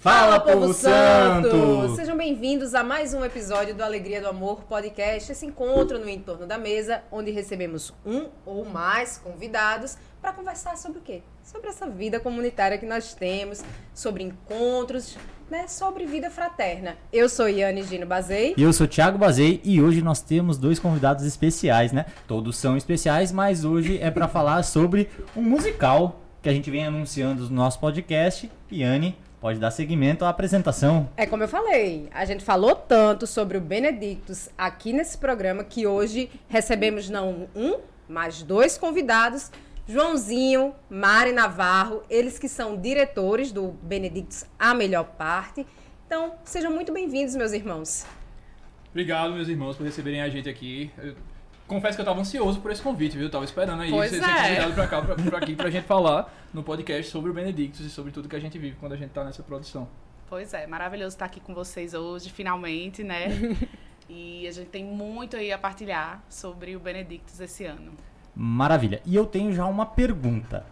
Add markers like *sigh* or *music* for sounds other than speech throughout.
Fala, povo santo! Sejam bem-vindos a mais um episódio do Alegria do Amor Podcast, esse encontro no entorno da mesa, onde recebemos um ou mais convidados para conversar sobre o quê? Sobre essa vida comunitária que nós temos, sobre encontros, né, sobre vida fraterna. Eu sou Iane Gino Bazei. E eu sou Thiago Bazei e hoje nós temos dois convidados especiais, né? Todos são especiais, mas hoje é para *laughs* falar sobre um musical que a gente vem anunciando no nosso podcast. Iane, pode dar seguimento à apresentação. É como eu falei, a gente falou tanto sobre o Benedictus aqui nesse programa que hoje recebemos não um, mas dois convidados, Joãozinho, Mari Navarro, eles que são diretores do Benedictus A Melhor Parte. Então, sejam muito bem-vindos, meus irmãos. Obrigado, meus irmãos, por receberem a gente aqui. Eu confesso que eu estava ansioso por esse convite, viu? Eu tava esperando aí pois ser, é. ser convidado pra cá, pra, pra aqui, pra gente falar no podcast sobre o Benedictus e sobre tudo que a gente vive quando a gente tá nessa produção. Pois é, maravilhoso estar aqui com vocês hoje, finalmente, né? *laughs* e a gente tem muito aí a partilhar sobre o Benedictus esse ano. Maravilha. E eu tenho já uma pergunta.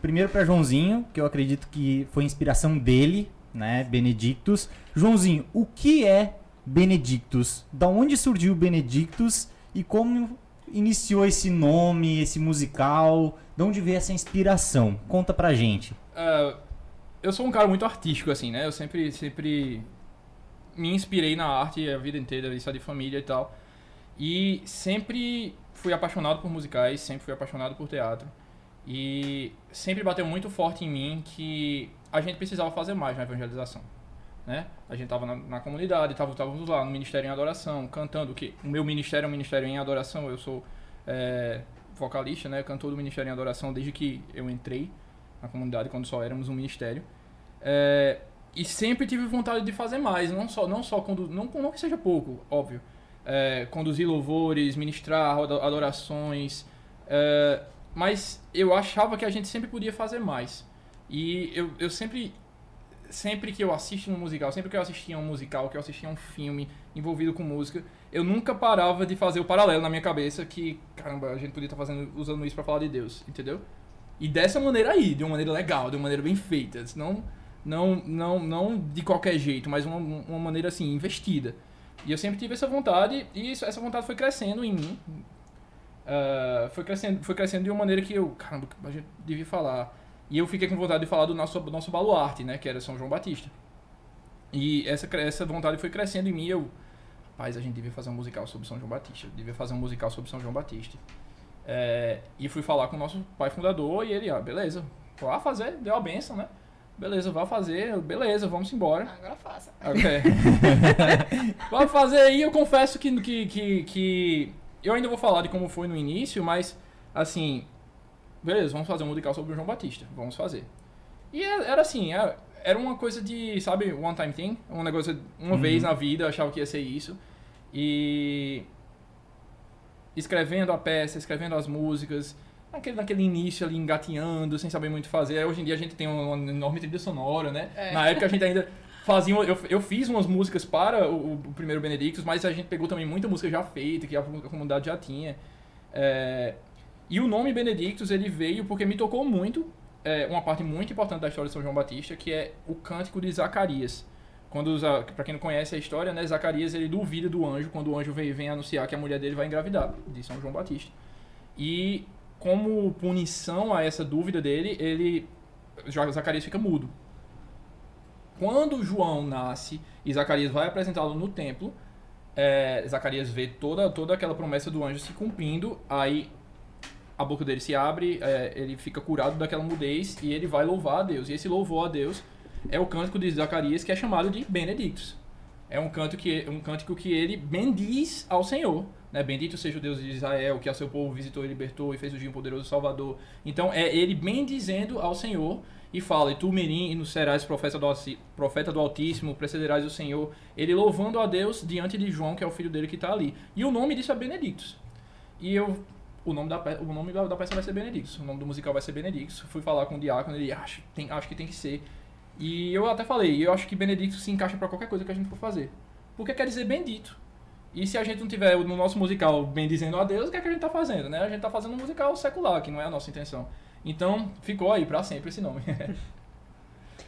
Primeiro para Joãozinho, que eu acredito que foi inspiração dele, né? Benedictus. Joãozinho, o que é Benedictus? Da onde surgiu o Benedictus e como iniciou esse nome, esse musical? De onde veio essa inspiração? Conta pra gente. Ah, eu sou um cara muito artístico, assim, né? Eu sempre, sempre me inspirei na arte a vida inteira, isso é de família e tal. E sempre fui apaixonado por musicais, sempre fui apaixonado por teatro. E sempre bateu muito forte em mim que a gente precisava fazer mais na evangelização. Né? A gente estava na, na comunidade, estávamos lá no Ministério em Adoração, cantando, que o meu ministério é um ministério em adoração, eu sou é, vocalista, né? cantor do Ministério em Adoração desde que eu entrei na comunidade, quando só éramos um ministério. É, e sempre tive vontade de fazer mais, não só, não só quando, não, não que seja pouco, óbvio. É, conduzir louvores, ministrar ado- adorações, é, mas eu achava que a gente sempre podia fazer mais. E eu, eu sempre, sempre que eu assisto um musical, sempre que eu assistia um musical, que eu assistia um filme envolvido com música, eu nunca parava de fazer o paralelo na minha cabeça que, caramba, a gente podia estar fazendo, usando isso pra falar de Deus, entendeu? E dessa maneira aí, de uma maneira legal, de uma maneira bem feita, não, não, não, não de qualquer jeito, mas uma, uma maneira assim, investida. E eu sempre tive essa vontade, e isso- essa vontade foi crescendo em mim. Ah, foi, crescendo, foi crescendo de uma maneira que eu, caramba, a gente devia falar. E eu fiquei com vontade de falar do nosso, do nosso baluarte, né, que era São João Batista. E essa, essa vontade foi crescendo em mim, eu, rapaz, a gente devia fazer um musical sobre São João Batista, devia fazer um musical sobre São João Batista. É, e fui falar com o nosso pai fundador e ele, ah, beleza, vá fazer, deu a benção, né? Beleza, vá fazer, beleza, vamos embora. Agora faça. Ok. *laughs* Vamos fazer aí, eu confesso que, que, que, que eu ainda vou falar de como foi no início, mas assim, beleza, vamos fazer um musical sobre o João Batista, vamos fazer. E é- era assim, é- era uma coisa de, sabe, one time thing, um negócio uma Uhum. vez na vida, eu achava que ia ser isso. E escrevendo a peça, escrevendo as músicas, naquele, naquele início ali engateando, sem saber muito fazer. Hoje em dia a gente tem uma enorme trilha sonora, né? É. Na época a gente ainda fazia. Eu, eu fiz umas músicas para o, o primeiro Benedictus, mas a gente pegou também muita música já feita, que a comunidade já tinha. É, e o nome Benedictus ele veio porque me tocou muito é, uma parte muito importante da história de São João Batista, que é o cântico de Zacarias. Quando para quem não conhece a história, né, Zacarias ele duvida do anjo quando o anjo vem, vem anunciar que a mulher dele vai engravidar de São João Batista. E como punição a essa dúvida dele, ele Zacarias fica mudo. Quando João nasce e Zacarias vai apresentá-lo no templo, é, Zacarias vê toda, toda aquela promessa do anjo se cumprindo, aí a boca dele se abre, é, ele fica curado daquela mudez e ele vai louvar a Deus. E esse louvor a Deus é o cântico de Zacarias que é chamado de Benedictus. É um canto que um cântico que ele bendiz ao Senhor, né? Bendito seja o Deus de Israel, que a seu povo visitou e libertou e fez o dia um poderoso Salvador. Então é ele bendizendo ao Senhor e fala: "E tu, Merim, e serás profeta do, profeta do Altíssimo, precederás o Senhor". Ele louvando a Deus diante de João, que é o filho dele que está ali. E o nome disso é Benedictus. E eu o nome da pe- o nome da, peça vai ser Benedictus, o nome do musical vai ser Benedictus. Fui falar com o diácono, ele acho, tem, acho que tem que ser. E eu até falei, eu acho que Benedictus se encaixa para qualquer coisa que a gente for fazer. Porque quer dizer bendito. E se a gente não tiver no nosso musical bendizendo a Deus, o que é que a gente tá fazendo, né? A gente tá fazendo um musical secular, que não é a nossa intenção. Então, ficou aí pra sempre esse nome. *laughs*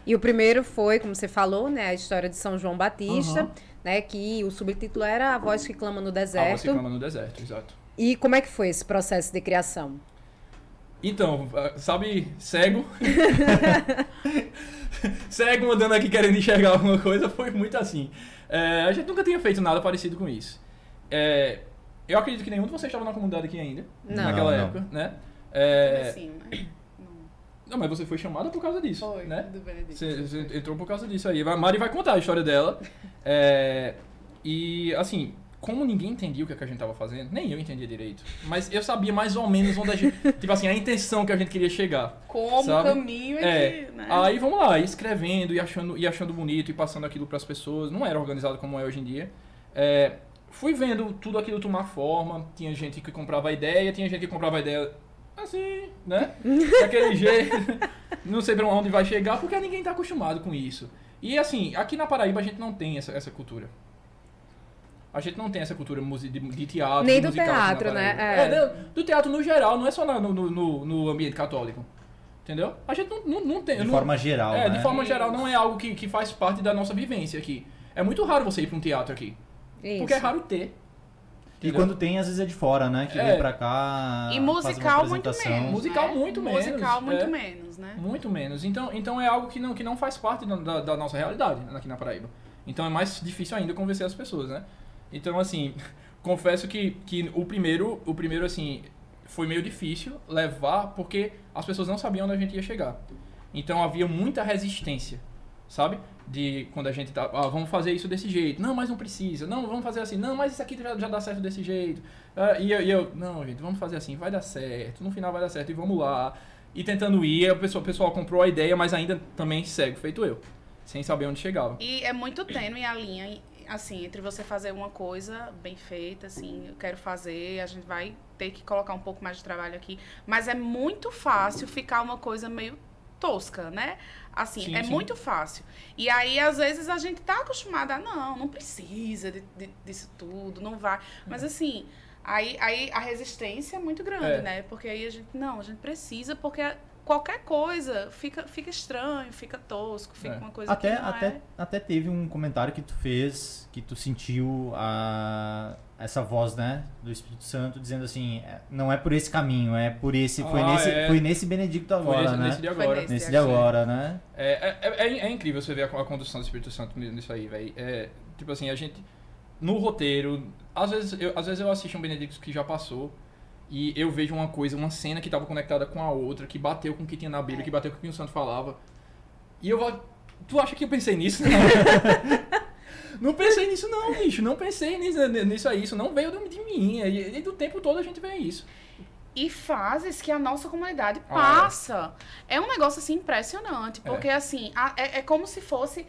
E o primeiro foi, como você falou, né, a história de São João Batista, Uhum. né, que o subtítulo era A Voz que Clama no A voz que Deserto. clama no deserto, exato. E como é que foi esse processo de criação? Então, ah, sabe, cego. *laughs* cego andando aqui querendo enxergar alguma coisa, foi muito assim. É, a gente nunca tinha feito nada parecido com isso. É, eu acredito que nenhum de vocês estava na comunidade aqui ainda, Não. naquela Não, não. época, né? É, Assim? Não. não, mas você foi chamada por causa disso, Foi, né? do Benedito. Você, você entrou por causa disso aí. A Mari vai contar a história dela. É, *laughs* e, assim, como ninguém entendia o que, é que a gente tava fazendo, nem eu entendia direito. Mas eu sabia mais ou menos onde a gente. *laughs* tipo assim, a intenção que a gente queria chegar. Como Sabe? o caminho É, que, né? aí vamos lá, escrevendo e achando, e achando bonito e passando aquilo pras pessoas. Não era organizado como é hoje em dia. É, fui vendo tudo aquilo tomar forma. Tinha gente que comprava a ideia, tinha gente que comprava a ideia assim, né? *laughs* Daquele jeito. Não sei pra onde vai chegar, porque ninguém tá acostumado com isso. E assim, aqui na Paraíba a gente não tem essa, essa cultura. A gente não tem essa cultura de, teatro. Nem do musical teatro, né? É. É, do, teatro no geral, não é só no, no, no ambiente católico. Entendeu? A gente não, não, não tem. De não- forma geral, É, né? de forma geral, não é algo que, que faz parte da nossa vivência aqui. É muito raro você ir pra um teatro aqui. Isso. Porque é raro ter. E Entendeu? quando tem, às vezes é de fora, né? Que É. vem pra cá. E faz uma musical muito menos. Musical né? muito menos, Musical muito é. menos, né? Muito menos. Então, então é algo que não, que não faz parte da, da- da nossa realidade aqui na Paraíba. Então é mais difícil ainda convencer as pessoas, né? Então, assim, *laughs* confesso que, que o primeiro, o primeiro, assim, foi meio difícil levar porque as pessoas não sabiam onde a gente ia chegar. Então havia muita resistência, sabe? De quando a gente tá, ah, vamos fazer isso desse jeito. Não, mas não precisa. Não, vamos fazer assim. Não, mas isso aqui já, já dá certo desse jeito. Ah, e, eu, e eu, não, gente, vamos fazer assim, vai dar certo. No final vai dar certo e vamos lá. E tentando ir, o pessoal, o pessoal comprou a ideia, mas ainda também cego, feito eu. Sem saber onde chegava. E é muito tênue a linha, assim, entre você fazer uma coisa bem feita, assim, eu quero fazer, a gente vai ter que colocar um pouco mais de trabalho aqui, mas é muito fácil ficar uma coisa meio tosca, né? Assim, Sim, é sim. muito fácil. E aí, às vezes, a gente tá acostumada a, não, não precisa de- de- disso tudo, não vai. Mas, assim, aí, aí a resistência é muito grande, É. né? Porque aí a gente, não, a gente precisa, porque qualquer coisa fica, fica estranho, fica tosco, fica É. uma coisa Até, que não até, é... até teve um comentário que tu fez, que tu sentiu a, essa voz, né, do Espírito Santo, dizendo assim, é, não é por esse caminho, é por esse, foi, Ah, nesse, é. foi nesse Benedicto Foi agora, nesse, né? nesse de Foi agora. nesse. Nesse de agora, né? É, é, é, é incrível você ver a, a condução do Espírito Santo nisso aí, velho. É, tipo assim, a gente. No roteiro, às vezes, eu, às vezes eu assisto um Benedictus que já passou e eu vejo uma coisa, uma cena que estava conectada com a outra, que bateu com o que tinha na Bíblia, que bateu com o que o santo falava. E eu vou. Tu acha que eu pensei nisso? *laughs* não pensei nisso, não, bicho. Não pensei nisso, nisso aí. Isso não veio de mim. E, e do tempo todo a gente vê isso. E fases que a nossa comunidade Ah, passa. é. um negócio assim impressionante, porque assim, a- é, é como se fosse.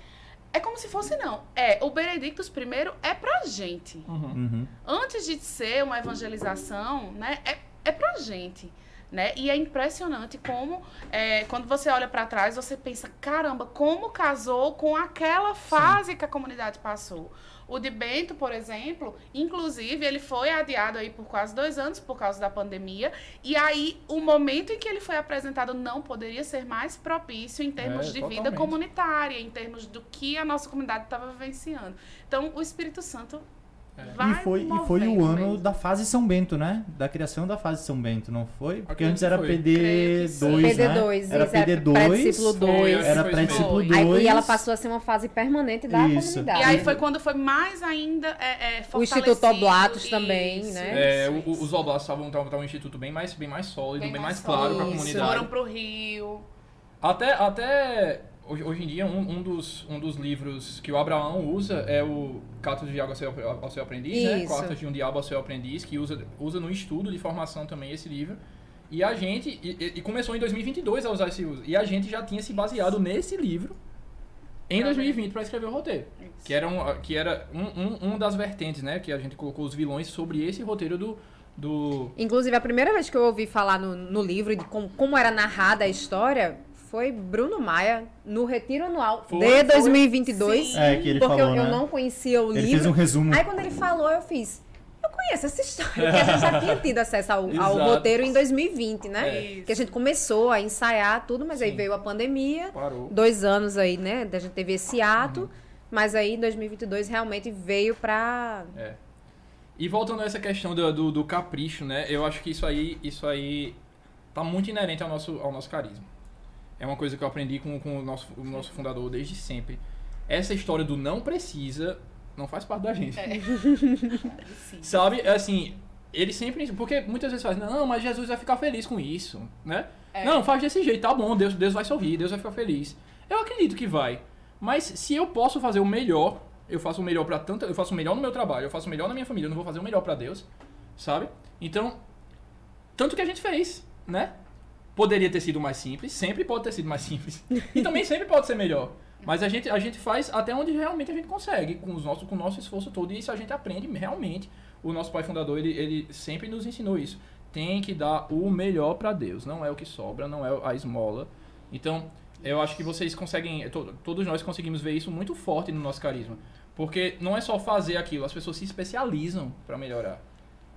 É como se fosse, não. É, o Benedictus primeiro é pra gente. Uhum. Antes de ser uma evangelização, né, é, é pra gente. Né? E é impressionante como, é, quando você olha pra trás, você pensa: caramba, como casou com aquela fase que a comunidade passou. O de Bento, por exemplo, inclusive, ele foi adiado aí por quase dois anos por causa da pandemia. E aí, o momento em que ele foi apresentado não poderia ser mais propício em termos É, de vida totalmente. comunitária, em termos do que a nossa comunidade estava vivenciando. Então, o Espírito Santo É. E foi, e foi o ano mesmo. da fase São Bento, né? Da criação da fase São Bento, não foi? Porque antes era que foi. Creio que sim. PD2, né? PD2, Era é PD2. pré-discípulo Foi, 2. acho que Era pré-discípulo isso 2. mesmo. Aí, e ela passou a ser uma fase permanente da Isso. comunidade. E aí foi quando foi mais ainda é, é, O Instituto Oblatos isso, também, né? É, o- os oblatos estavam estavam um instituto bem mais, bem mais sólido, bem, Bem mais, mais claro para a comunidade. Foram pro Rio. Até, até hoje, em dia, um, um, dos, um dos livros que o Abraão usa é o Cartas de Diabo ao seu, ao seu Aprendiz, né? Isso. Cartas de um Diabo ao seu Aprendiz, que usa, usa no estudo de formação também esse livro. E a gente, e, e- começou em 2022 a usar esse uso. E a gente já tinha se baseado nesse livro em Pra 2020 para escrever o roteiro. Isso. Que era, um, que era um, um, um das vertentes, né? Que a gente colocou os vilões sobre esse roteiro do... do Inclusive, a primeira vez que eu ouvi falar no, no livro de como, como era narrada a história foi Bruno Maia, no Retiro Anual Foi, de foi. 2022. Sim. É, que ele porque falou, eu, eu né? não conhecia o Ele livro. fez um resumo. Aí quando ele falou, eu fiz. Eu conhece essa história, porque a gente já tinha tido acesso ao, ao roteiro em 2020, né? É. Que a gente começou a ensaiar tudo, mas aí Sim. veio a pandemia, Parou. dois anos aí, né? A gente teve esse ato, mas aí em 2022 realmente veio pra. É. E voltando a essa questão do, do, do capricho, né? Eu acho que isso aí, isso aí tá muito inerente ao nosso, ao nosso carisma. É uma coisa que eu aprendi com, com o, nosso, o nosso fundador desde sempre. Essa história do não precisa não faz parte da gente. É. *laughs* Sabe? É Assim, ele sempre. Porque muitas vezes faz, não, mas Jesus vai ficar feliz com isso, né? É. Não, faz desse jeito, tá bom, Deus, Deus vai sorrir, Deus vai ficar feliz. Eu acredito que vai. Mas se eu posso fazer o melhor, eu faço o melhor para tanto, eu faço o melhor no meu trabalho, eu faço o melhor na minha família, eu não vou fazer o melhor para Deus, sabe? Então, tanto que a gente fez, né? Poderia ter sido mais simples, sempre pode ter sido mais simples. E também sempre pode ser melhor. Mas a gente, a gente faz até onde realmente a gente consegue, com, os nossos, com o nosso esforço todo. E isso a gente aprende realmente. O nosso pai fundador, ele, ele sempre nos ensinou isso. Tem que dar o melhor para Deus. Não é o que sobra, não é a esmola. Então, eu acho que vocês conseguem, to- todos nós conseguimos ver isso muito forte no nosso carisma. Porque não é só fazer aquilo, as pessoas se especializam para melhorar.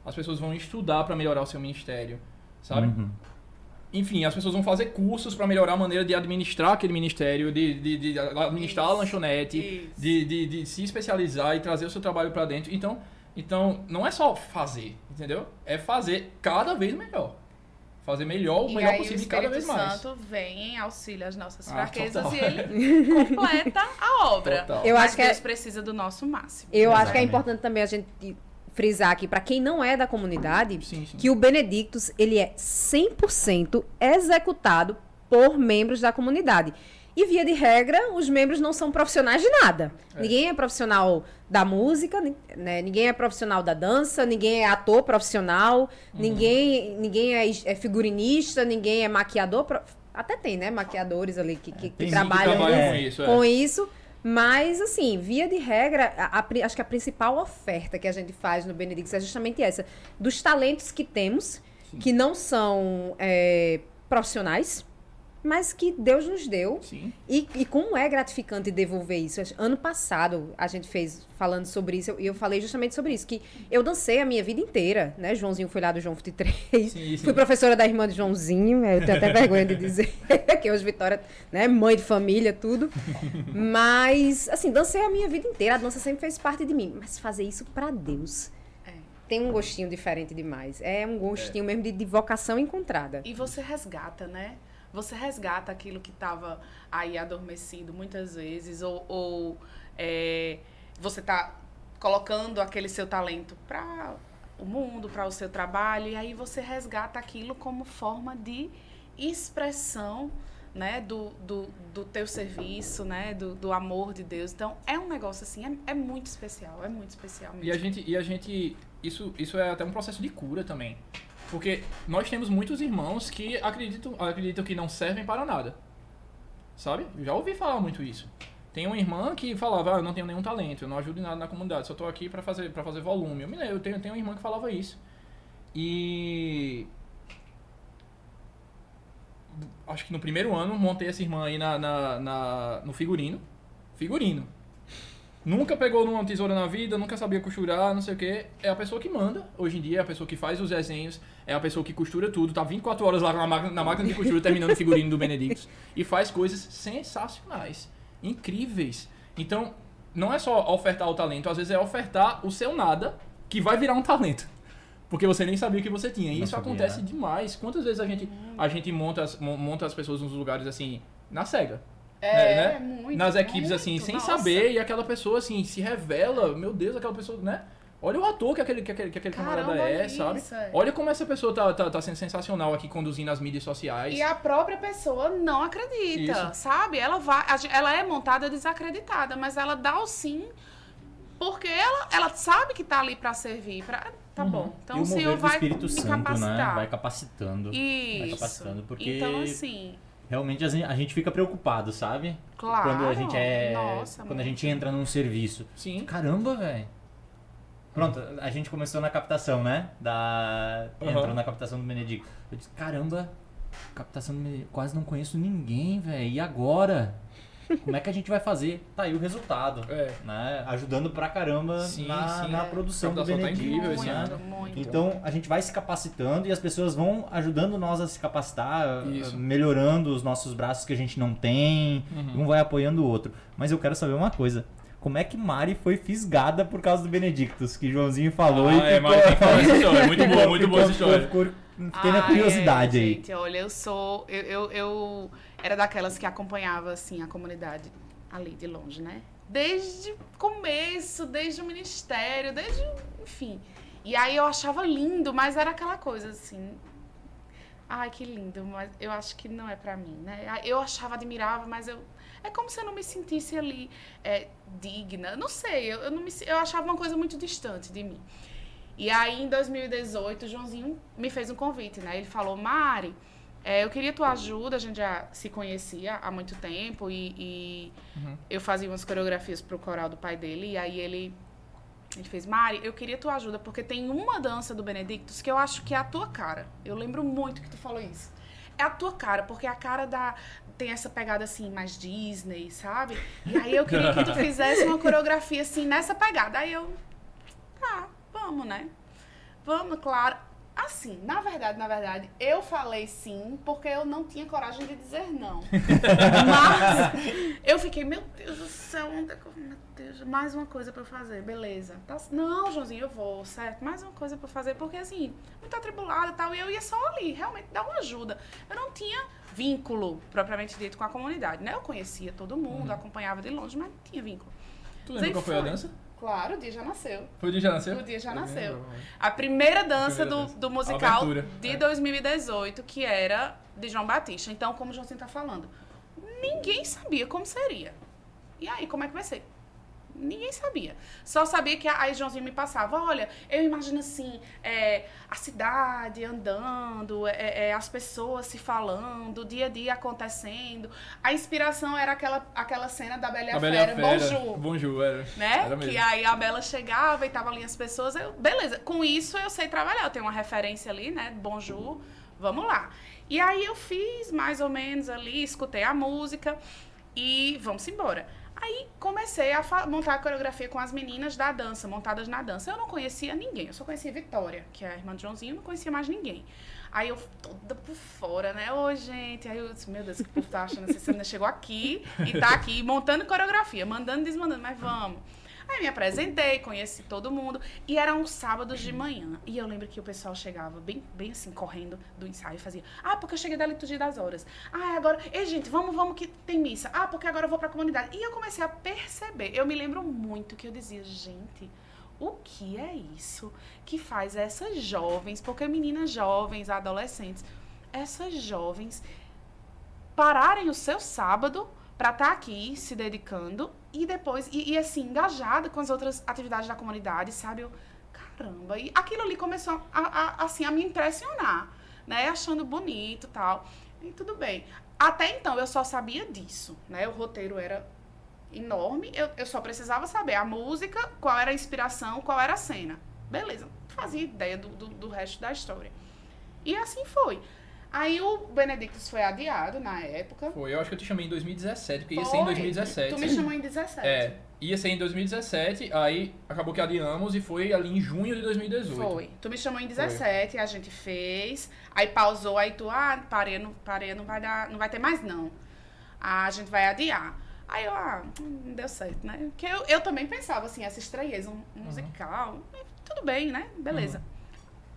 As pessoas vão estudar para melhorar o seu ministério, sabe? Uhum. Enfim, as pessoas vão fazer cursos para melhorar a maneira de administrar aquele ministério, de, de, de administrar a Isso, lanchonete, isso. de, de, de se especializar e trazer o seu trabalho para dentro. Então, então, não é só fazer, entendeu? É fazer cada vez melhor. Fazer melhor, o E melhor aí possível o cada vez mais. Santo vem em auxílio às nossas Ah, fraquezas total. e ele *laughs* completa a obra. Total. Eu Mas acho que é- Deus precisa do nosso máximo. Eu acho que é Exatamente. importante também a gente frisar aqui, pra quem não é da comunidade, Sim, sim. que o Benedictus ele é 100% executado por membros da comunidade. E via de regra, os membros não são profissionais de nada. É. Ninguém é profissional da música, né? ninguém é profissional da dança, ninguém é ator profissional, Uhum. ninguém, ninguém é, é figurinista, ninguém é maquiador. Até tem, né? Maquiadores ali que, que- que sim que trabalham trabalham É. com isso, é. com isso. Mas, assim, via de regra, a- a acho que a principal oferta que a gente faz no Benedictus é justamente essa. Dos talentos que temos, Sim. que não são é, profissionais, mas que Deus nos deu. Sim. E, e como é gratificante devolver isso. Ano passado, a gente fez falando sobre isso, e eu, falei justamente sobre isso, que eu dancei a minha vida inteira, né? Joãozinho foi lá do João 23. Sim, sim. Fui professora da irmã de Joãozinho, eu tenho até vergonha de dizer *laughs* que hoje Vitória, né, mãe de família, tudo. Mas, assim, dancei a minha vida inteira, a dança sempre fez parte de mim. Mas fazer isso pra Deus É. tem um gostinho diferente demais. É um gostinho mesmo de, de vocação encontrada. E você resgata, né? Você resgata aquilo que estava aí adormecido muitas vezes, ou, ou, é, você está colocando aquele seu talento para o mundo, para o seu trabalho, e aí você resgata aquilo como forma de expressão né, do, do, do teu serviço, né, do, do amor de Deus. Então, é um negócio assim, é, é muito especial, é muito especial mesmo. E a gente, e a gente isso, isso é até um processo de cura também. Porque nós temos muitos irmãos que acreditam, acreditam que não servem para nada. Sabe? Eu já ouvi falar muito isso. Tem uma irmã que falava, ah, eu não tenho nenhum talento, eu não ajudo em nada na comunidade, só tô aqui para fazer, pra fazer volume. Eu me lembro, eu tenho, tenho uma irmã que falava isso. E. Acho que no primeiro ano montei essa irmã aí na, na, na- no figurino. Figurino. Nunca pegou numa tesoura na vida, nunca sabia costurar, não sei o que. É a pessoa que manda, hoje em dia, é a pessoa que faz os desenhos, é a pessoa que costura tudo, tá 24 horas lá na máquina, na máquina de costura terminando o figurino do Benedictus. *laughs* E faz coisas sensacionais, incríveis. Então, não é só ofertar o talento, às vezes é ofertar o seu nada, que vai virar um talento. Porque você nem sabia que você tinha. E Não isso sabia, acontece né? demais. Quantas vezes a gente, a gente monta, as, mon- monta as pessoas nos lugares assim, na cega? É, né? muito. nas equipes muito, assim, sem nossa. saber, e aquela pessoa assim se revela, meu Deus, aquela pessoa, né? Olha o ator que aquele, que aquele, que aquele camarada Caramba, é, olha sabe? isso, é. Olha como essa pessoa tá, tá, tá sendo sensacional aqui conduzindo as mídias sociais. E a própria pessoa não acredita, Isso. sabe? Ela vai, ela é montada desacreditada, mas ela dá o sim porque ela, ela sabe que tá ali pra servir, para tá Uhum. bom. Então e o o Senhor vai Espírito me Santo, capacitar. né? Vai capacitando. Vai Isso. capacitando, porque Então assim, realmente a gente- a gente fica preocupado, sabe? claro. Quando a gente é. Nossa, quando a gente entra num serviço. Sim. Caramba, velho. Pronto, a gente começou na captação, né? Da. Uhum. Entrou na captação do Benedicto. Eu disse, caramba, captação do Benedicto. Quase não conheço ninguém, velho. E agora? Como é que a gente vai fazer? Tá aí o resultado. É. Né? Ajudando pra caramba Sim, na, sim, na é. produção do tá Benedito. incrível esse né? ano. muito. Então a gente vai se capacitando e as pessoas vão ajudando nós a se capacitar, Isso. melhorando os nossos braços que a gente não tem, Uhum. um vai apoiando o outro. Mas eu quero saber uma coisa. Como é que Mari foi fisgada por causa do Benedictus? Que Joãozinho falou Ah, e é, ficou... mas tem que falar essa *laughs* história. Muito boa, ficou- muito boa essa ficou- história. ficou- Fiquei na Ai, curiosidade é, aí. Gente, olha, eu sou. Eu, eu, eu era daquelas que acompanhava, assim, a comunidade ali de longe, né? Desde o começo, desde o ministério, desde. Enfim. E aí eu achava lindo, mas era aquela coisa assim. Ai, que lindo, mas eu acho que não é pra mim, né? Eu achava admirável, mas eu. É como se eu não me sentisse ali é, digna. Não sei, eu, eu, não me, eu achava uma coisa muito distante de mim. E aí, em 2018, o Joãozinho me fez um convite, né? Ele falou, Mari, é, eu queria tua ajuda, a gente já se conhecia há muito tempo e, e Uhum. eu fazia umas coreografias pro coral do pai dele, e aí ele, ele fez, Mari, eu queria tua ajuda, porque tem uma dança do Benedictus que eu acho que é a tua cara. Eu lembro muito que tu falou isso. É a tua cara, porque a cara da. Tem essa pegada assim, mais Disney, sabe? E aí eu queria que tu *laughs* fizesse uma coreografia assim, nessa pegada. Aí eu. Tá, vamos, né? Vamos, claro. Assim, na verdade, na verdade, eu falei sim, porque eu não tinha coragem de dizer não. *laughs* Mas eu fiquei, meu Deus do céu, onde é que eu... Meu Deus, mais uma coisa pra eu fazer, beleza. Tá... Não, Joãozinho, eu vou, certo? Mais uma coisa pra eu fazer, porque assim, muito atribulada e tal, e eu ia só ali, realmente, dar uma ajuda. Eu não tinha vínculo, propriamente dito, com a comunidade, né? Eu conhecia todo mundo, acompanhava de longe, mas não tinha vínculo. Tu lembra qual foi a dança? Claro, o dia já nasceu. Foi o dia já nasceu? O dia já Eu nasceu. lembro. A primeira dança primeira do, dança. do musical Abertura, de é. 2018, que era de João Batista. Então, como o Joãozinho tá falando, ninguém sabia como seria. E aí, como é que vai ser? Ninguém sabia. Só sabia que aí Joãozinho me passava, olha, eu imagino assim, é, a cidade andando, é, é, as pessoas se falando, o dia a dia acontecendo. A inspiração era aquela, aquela cena da Bela e a, A a Fera, Fera. Bonjour Bonjour, era. né? Era. Que aí a Bela chegava e tava ali as pessoas. Eu, beleza, com isso eu sei trabalhar. Eu tenho uma referência ali, né? Bonjour, vamos lá. E aí eu fiz mais ou menos ali, escutei a música e vamos embora. Aí comecei a montar a coreografia com as meninas da dança, montadas na dança. Eu não conhecia ninguém, eu só conhecia Vitória, que é a irmã de Joãozinho, não conhecia mais ninguém. Aí eu toda por fora, né? Ô, gente. Aí eu disse, meu Deus, o que o povo tá achando? Essa menina chegou aqui e tá aqui montando coreografia, mandando e desmandando, mas vamos. Aí me apresentei, conheci todo mundo. E eram sábados de manhã. E eu lembro que o pessoal chegava bem, bem assim, correndo do ensaio e fazia. Ah, porque eu cheguei da liturgia das horas. Ah, agora. Ei, gente, vamos, vamos que tem missa. Ah, porque agora eu vou pra comunidade. E eu comecei a perceber. Eu me lembro muito que eu dizia, gente. O que é isso que faz essas jovens, porque meninas jovens, adolescentes, essas jovens pararem o seu sábado para estar aqui se dedicando e depois, e, e, assim, engajada com as outras atividades da comunidade, sabe? Eu, caramba, e aquilo ali começou a, a, assim, a me impressionar, né? Achando bonito tal. E tudo bem. Até então eu só sabia disso, né? O roteiro era enorme, eu, eu só precisava saber a música, qual era a inspiração, qual era a cena. Beleza, fazia ideia do, do, do resto da história. E assim foi. Aí o Benedictus foi adiado na época. Foi, eu acho que eu te chamei em 2017, porque ia Foi. ser em 2017. Tu me chamou em 17. É, ia ser em 2017, aí acabou que adiamos e foi ali em junho de 2018. Foi. Tu me chamou em 17, a gente fez. Aí pausou, aí tu, ah, parei, não, parei, não vai dar, não vai ter mais não. Ah, a gente vai adiar. Aí eu, ah, hum, não deu certo, né? Porque eu, eu também pensava assim, essa estranheza um, um musical, tudo bem, né? Beleza.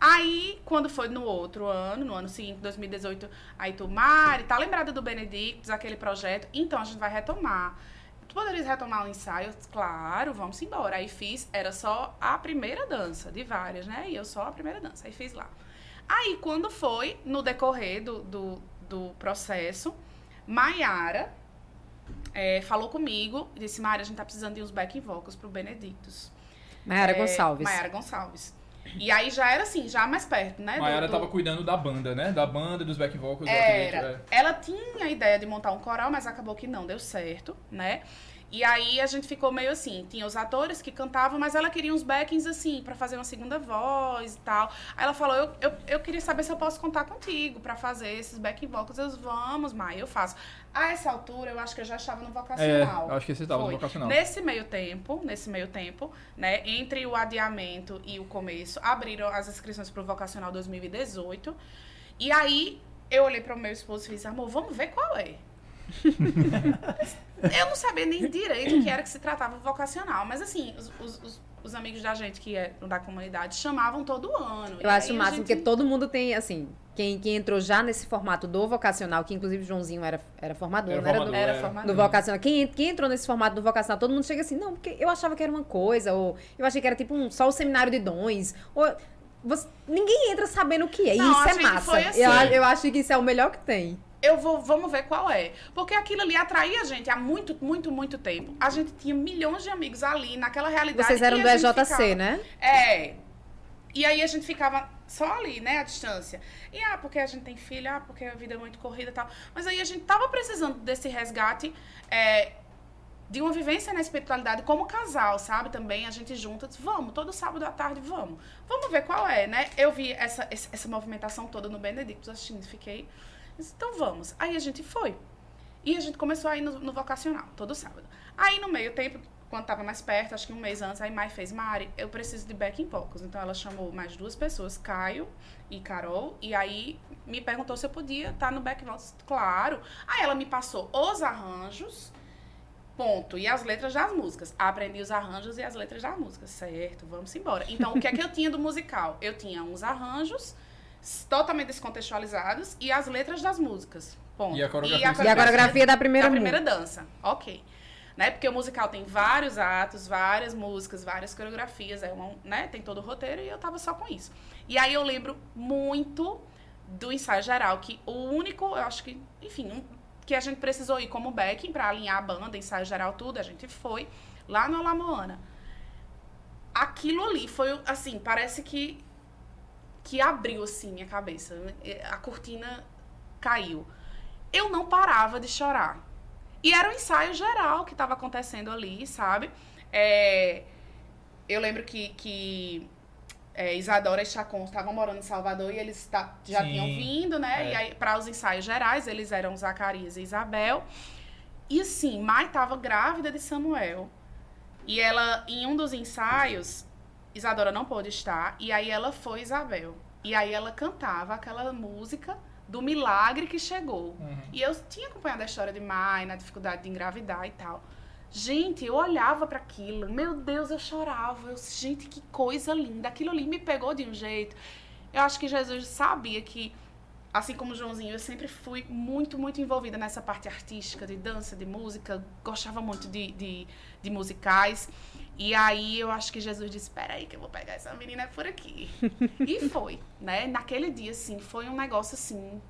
Aí, quando foi no outro ano, no ano seguinte, 2018, aí tu, Mari, tá lembrada do Benedictus, aquele projeto? Então a gente vai retomar. Tu poderias retomar o ensaio? Claro, vamos embora. Aí fiz, era só a primeira dança, de várias, né? E eu só a primeira dança. Aí fiz lá. Aí, quando foi, no decorrer do, do, do processo, Maiara é, falou comigo disse, Mari, a gente tá precisando de uns backing vocals pro Benedictus. Mayara É, Gonçalves. Maiara Gonçalves. E aí já era assim, já mais perto, né? do- Mayara do- tava cuidando da banda, né? Da banda, dos back vocals, Era. acredito. Ela tinha a ideia de montar um coral, mas acabou que não deu certo, né? E aí a gente ficou meio assim, tinha os atores que cantavam, mas ela queria uns backings assim, para fazer uma segunda voz e tal. Aí ela falou, eu, eu, eu queria saber se eu posso contar contigo para fazer esses backing vocals. Eu, vamos, Mai, eu faço. A essa altura, eu acho que eu já estava no vocacional. É, eu acho que você estava no vocacional. Nesse meio tempo, nesse meio tempo, né, entre o adiamento e o começo, abriram as inscrições para o vocacional 2018. E aí eu olhei para o meu esposo e disse, amor, vamos ver qual é. *laughs* eu não sabia nem direito o que era que se tratava vocacional, mas assim, os, os, os amigos da gente que é da comunidade chamavam todo ano. Eu acho o máximo, gente... porque todo mundo tem, assim, quem, quem entrou já nesse formato do vocacional, que inclusive o Joãozinho era, era formador, era não formador, era do, era formador. do vocacional. Quem, quem entrou nesse formato do vocacional, todo mundo chega assim, não, porque eu achava que era uma coisa, ou eu achei que era tipo um, só o seminário de dons, ou... Você, ninguém entra sabendo o que é. Não, isso é massa. Assim. Eu, eu acho que isso é o melhor que tem eu vou, vamos ver qual é. Porque aquilo ali atraía a gente há muito, muito, muito tempo. A gente tinha milhões de amigos ali, naquela realidade. Vocês eram do EJC, ficava, né? É. E aí a gente ficava só ali, né, à distância. E ah, porque a gente tem filho, ah, porque a vida é muito corrida e tal. Mas aí a gente tava precisando desse resgate. É, de uma vivência na espiritualidade como casal, sabe? Também a gente junta, diz, vamos, todo sábado à tarde, vamos. Vamos ver qual é, né? Eu vi essa, essa movimentação toda no Benedictus assistindo, fiquei Disse, então vamos. Aí a gente foi. E a gente começou a ir no, no vocacional, todo sábado. Aí no meio tempo, quando estava mais perto, acho que um mês antes, aí Mai fez, Mari, eu preciso de backing vocals. Então ela chamou mais duas pessoas, Caio e Carol, e aí me perguntou se eu podia estar tá no backing vocals. Claro. Aí ela me passou os arranjos, ponto, e as letras das músicas. Aprendi os arranjos e as letras das músicas. Certo, vamos embora. Então o que é que eu tinha do musical? Eu tinha uns arranjos totalmente descontextualizados e as letras das músicas. Ponto. E a coreografia, e a coreografia, e a coreografia da primeira Da primeira dança. Ok. Né? Porque o musical tem vários atos, várias músicas, várias coreografias, é uma, né? tem todo o roteiro e eu tava só com isso. E aí eu lembro muito do ensaio geral, que o único, eu acho que, enfim, um, que a gente precisou ir como backing para alinhar a banda, ensaio geral, tudo, a gente foi lá no Alamoana. Aquilo ali foi, assim, parece que que abriu assim minha cabeça. A cortina caiu. Eu não parava de chorar. E era um ensaio geral que estava acontecendo ali, sabe? É, eu lembro que, que é, Isadora e Chacon estavam morando em Salvador e eles tá, já Sim, tinham vindo, né? É. E aí, para os ensaios gerais, eles eram Zacarias e Isabel. E assim, Mai estava grávida de Samuel. E ela, em um dos ensaios, Isadora não pôde estar, e aí ela foi Isabel. E aí ela cantava aquela música do milagre que chegou. Uhum. E eu tinha acompanhado a história de Mai, na dificuldade de engravidar e tal. Gente, eu olhava para aquilo, meu Deus, eu chorava. Eu, gente, que coisa linda. Aquilo ali me pegou de um jeito. Eu acho que Jesus sabia que, assim como o Joãozinho, eu sempre fui muito, muito envolvida nessa parte artística, de dança, de música. Gostava muito de, de, de musicais. E aí eu acho que Jesus disse: Espera aí, que eu vou pegar essa menina por aqui. *laughs* e foi, né? Naquele dia, assim, foi um negócio assim.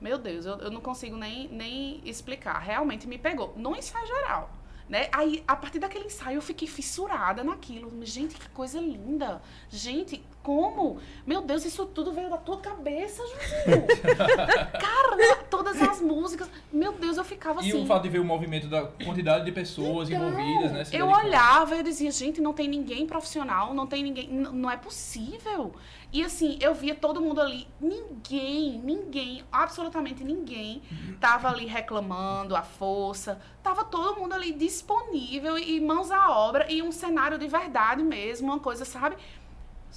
Meu Deus, eu, eu não consigo nem, nem explicar. Realmente me pegou. No ensaio geral. Né? Aí, a partir daquele ensaio, eu fiquei fissurada naquilo. Gente, que coisa linda. Gente, como? Meu Deus, isso tudo veio da tua cabeça, Joãozinho. *laughs* Cara, né? Todas as músicas. Meu Deus, eu ficava e assim. E o fato de ver o movimento da quantidade de pessoas então, envolvidas, né? Eu olhava e eu dizia, gente, não tem ninguém profissional, não tem ninguém. Não é possível. E assim, eu via todo mundo ali. Ninguém, ninguém, absolutamente ninguém tava ali reclamando a força. Tava todo mundo ali disponível e mãos à obra e um cenário de verdade mesmo, uma coisa, sabe?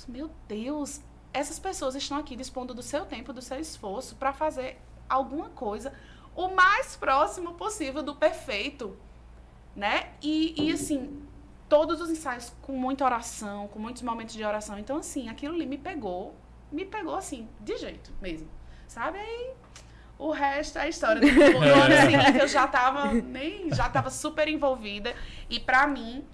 Meu Deus, essas pessoas estão aqui dispondo do seu tempo, do seu esforço para fazer alguma coisa o mais próximo possível do perfeito, né? E, e assim, todos os ensaios com muita oração, com muitos momentos de oração. Então, assim, aquilo ali me pegou, me pegou assim, de jeito mesmo, sabe? Aí o resto é história. No ano seguinte eu já tava, nem, já tava super envolvida. E para mim,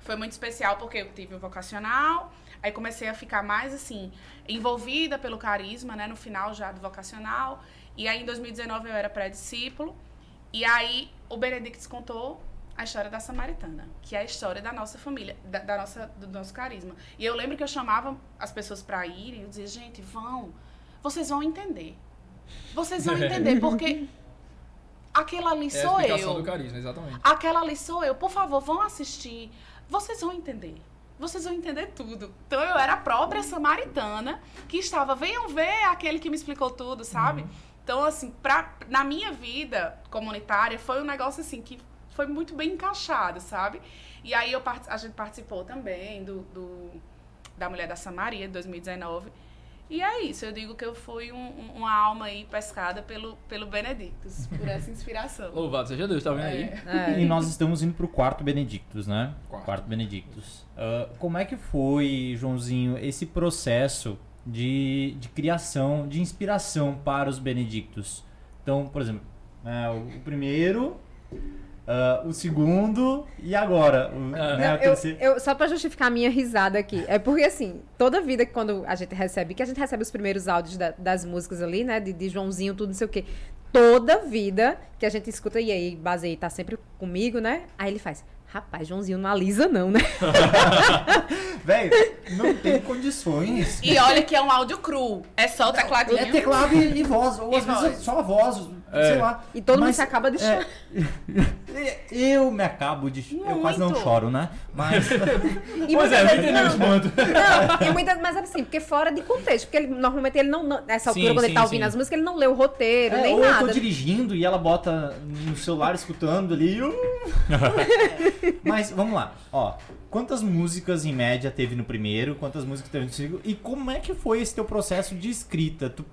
foi muito especial porque eu tive o vocacional, Aí comecei a ficar mais assim, envolvida pelo carisma, né, no final já do vocacional. E aí em 2019 eu era pré-discípulo. E aí o Benedictus contou a história da Samaritana, que é a história da nossa família, da, da nossa, do nosso carisma. E eu lembro que eu chamava as pessoas para irem, eu dizia, gente, vão, vocês vão entender. Vocês vão *laughs* entender, porque aquela ali É a sou eu. do carisma, exatamente. Aquela ali sou eu. Por favor, vão assistir. Vocês vão entender. Vocês vão entender tudo. Então eu era a própria samaritana que estava, venham ver aquele que me explicou tudo, sabe? Então, assim, pra, na minha vida comunitária, foi um negócio assim que foi muito bem encaixado, sabe? E aí eu, a gente participou também do, do- da Mulher da Samaria, de 2019. E é isso, eu digo que eu fui um- um- uma alma aí pescada pelo, pelo Benedictus, por *laughs* essa inspiração. Louvado seja Deus, tá vendo aí? É. E nós estamos indo pro quarto Benedictus, né? Quarto. Benedictus. Ah, como é que foi, Joãozinho, esse processo de, de criação, de inspiração para os Benedictus? Então, por exemplo, né, o, o primeiro, ah, o segundo e agora o, Ah. né, Não, o eu, terceiro. eu- só pra justificar a minha risada aqui, é porque assim, toda vida que quando a gente recebe, que a gente recebe os primeiros áudios da- das músicas ali, né, de, de Joãozinho, tudo, não sei o quê, toda vida que a gente escuta, e aí Basei tá sempre comigo, né, aí ele faz, rapaz, Joãozinho não alisa não, né? *laughs* Velho, não tem condições. E olha que é um áudio cru. É só o tecladinho. É teclado e, e voz, ou E às vezes voz. é só a voz, É. sei lá. E todo mundo Mas, se acaba de é, chorar. *laughs* Eu me acabo de. Eu quase não choro, né? Mas. *laughs* *laughs* E Pois é, eu vezes- entendi não, o espanto. Não, e muitas, mas assim, porque fora de contexto. Porque ele, normalmente ele não, nessa altura, Sim, quando ele tá sim, ouvindo sim. as músicas, ele não lê o roteiro, É, nem ou eu nada. tô dirigindo e ela bota no celular escutando ali. Mas vamos lá, ó. Quantas músicas em média teve no primeiro? Quantas músicas teve no segundo? E como é que foi esse teu processo de escrita? Tu-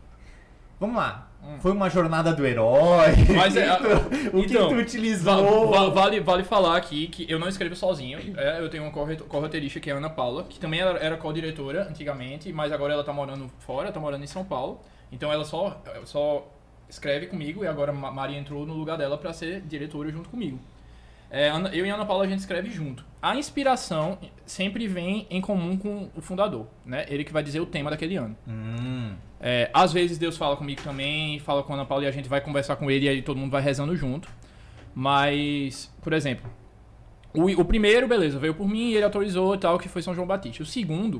Vamos lá. Foi uma jornada do herói? Mas é, *laughs* o que então, tu Va- utilizou? va- vale, vale falar aqui que eu não escrevo sozinho. É, eu tenho uma corre- corroteirista que é a Ana Paula, que também era, era co-diretora antigamente, mas agora ela tá morando fora, tá morando em São Paulo. Então ela só, só escreve comigo e agora Ma- Maria entrou no lugar dela para ser diretora junto comigo. É, eu e a Ana Paula a gente escreve junto. A inspiração sempre vem em comum com o fundador, né? Ele que vai dizer o tema daquele ano. Hum, É, às vezes Deus fala comigo também, fala com a Ana Paula e a gente vai conversar com ele e aí todo mundo vai rezando junto. Mas, por exemplo, o, o primeiro, beleza, veio por mim, ele autorizou e tal, que foi São João Batista. O segundo,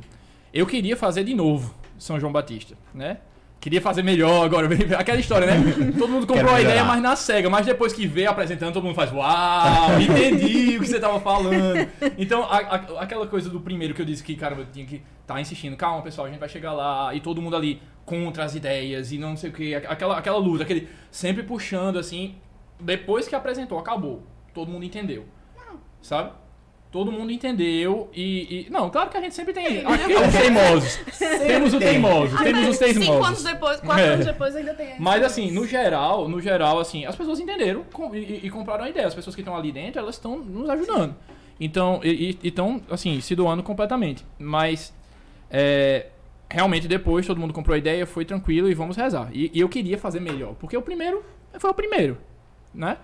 eu queria fazer de novo São João Batista, né? Queria fazer melhor agora, *laughs* aquela história, né? *laughs* Todo mundo comprou a ideia, mas na cega. Mas depois que vê apresentando, todo mundo faz Uau, *laughs* entendi o que você tava falando. Então, a- a- aquela coisa do primeiro que eu disse que, cara, eu tinha que estar insistindo. Calma, pessoal, a gente vai chegar lá. E todo mundo ali contra as ideias e não sei o que. Aquela, aquela luta, aquele sempre puxando assim. Depois que apresentou, acabou. Todo mundo entendeu. Sabe? Todo mundo entendeu e, e- Não, claro que a gente sempre tem aqueles teimosos. Temos os tem. teimosos, temos os Cinco anos teimosos. depois, quatro É. anos depois ainda tem. Mas assim, no geral, no geral, assim, as pessoas entenderam com- e, e- e compraram a ideia. As pessoas que estão ali dentro, elas estão nos ajudando. Então, e estão, assim, se doando completamente. Mas, é, realmente, depois todo mundo comprou a ideia, foi tranquilo e vamos rezar. E, e eu queria fazer melhor, porque o primeiro foi o primeiro, né?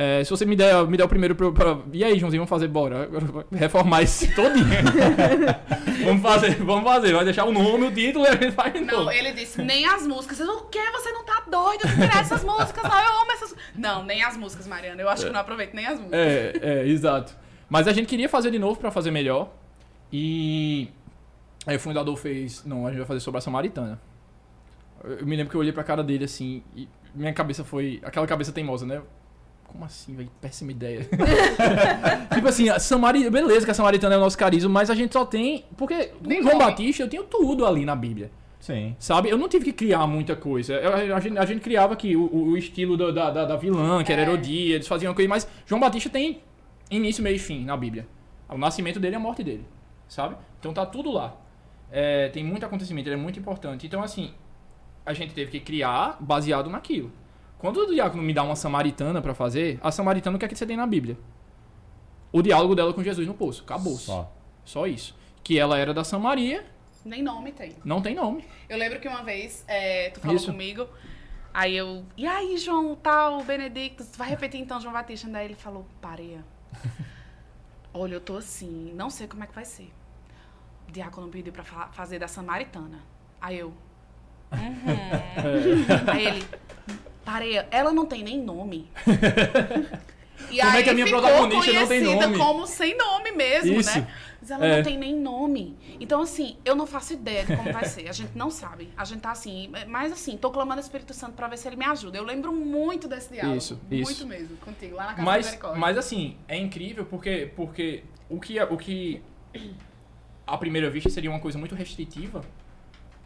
É, se você me der, me der o primeiro pra, pra- E aí, Joãozinho, vamos fazer, bora. Agora eu vou Reformar esse todinho. *laughs* vamos fazer, vamos fazer. Vai deixar o nome, o título e a gente faz Não, novo. ele disse, nem as músicas. Eu, o quê? Você não tá doido de tirar essas músicas? Não, eu amo essas... Não, nem as músicas, Mariana. Eu acho que eu não aproveito nem as músicas. É, é, exato. Mas a gente queria fazer de novo pra fazer melhor. E aí o fundador fez, não, a gente vai fazer sobre a Samaritana. Eu me lembro que eu olhei pra cara dele assim e minha cabeça foi aquela cabeça teimosa, né? Como assim, velho? Péssima ideia. *laughs* tipo assim, a Samari... beleza que a Samaritana é o nosso carisma, mas a gente só tem. Porque Nem João. Batista eu tenho tudo ali na Bíblia. Sim. Sabe? Eu não tive que criar muita coisa. Eu- a, gente, a gente criava aqui o, o estilo da, da, da- da vilã, que era É. Herodia, eles faziam coisa, mas João Batista tem início, meio e fim na Bíblia. O nascimento dele e a morte dele. Sabe? Então tá tudo lá. É, tem muito acontecimento, ele é muito importante. Então, assim, a gente teve que criar baseado naquilo. Quando o diácono me dá uma samaritana pra fazer, a samaritana o que é que você tem na Bíblia? O diálogo dela com Jesus no poço. Acabou. Só. Só. isso. Que ela era da Samaria, Nem nome tem. não tem nome. Eu lembro que uma vez é, tu falou Isso. comigo, aí eu. E aí, João, tal, Benedicto, tu vai repetir então João Batista? Daí ele falou, pareia. *laughs* Olha, eu tô assim, não sei como é que vai ser. O diácono pediu pra fa- fazer da Samaritana. Aí eu. Uhum. *laughs* aí ele. Pareia, ela não tem nem nome. *laughs* E Como é aí que a minha protagonista não tem conhecida nome? como sem nome mesmo, Isso. né? Mas ela É. não tem nem nome. Então, assim, eu não faço ideia de como vai ser. A gente não sabe. A gente tá assim, mas assim, tô clamando ao Espírito Santo pra ver se ele me ajuda. Eu lembro muito desse diálogo. Isso, Muito isso. mesmo, contigo, lá na Casa da Mas, Misericórdia. mas assim, é incrível porque, porque o, que, o que à primeira vista seria uma coisa muito restritiva,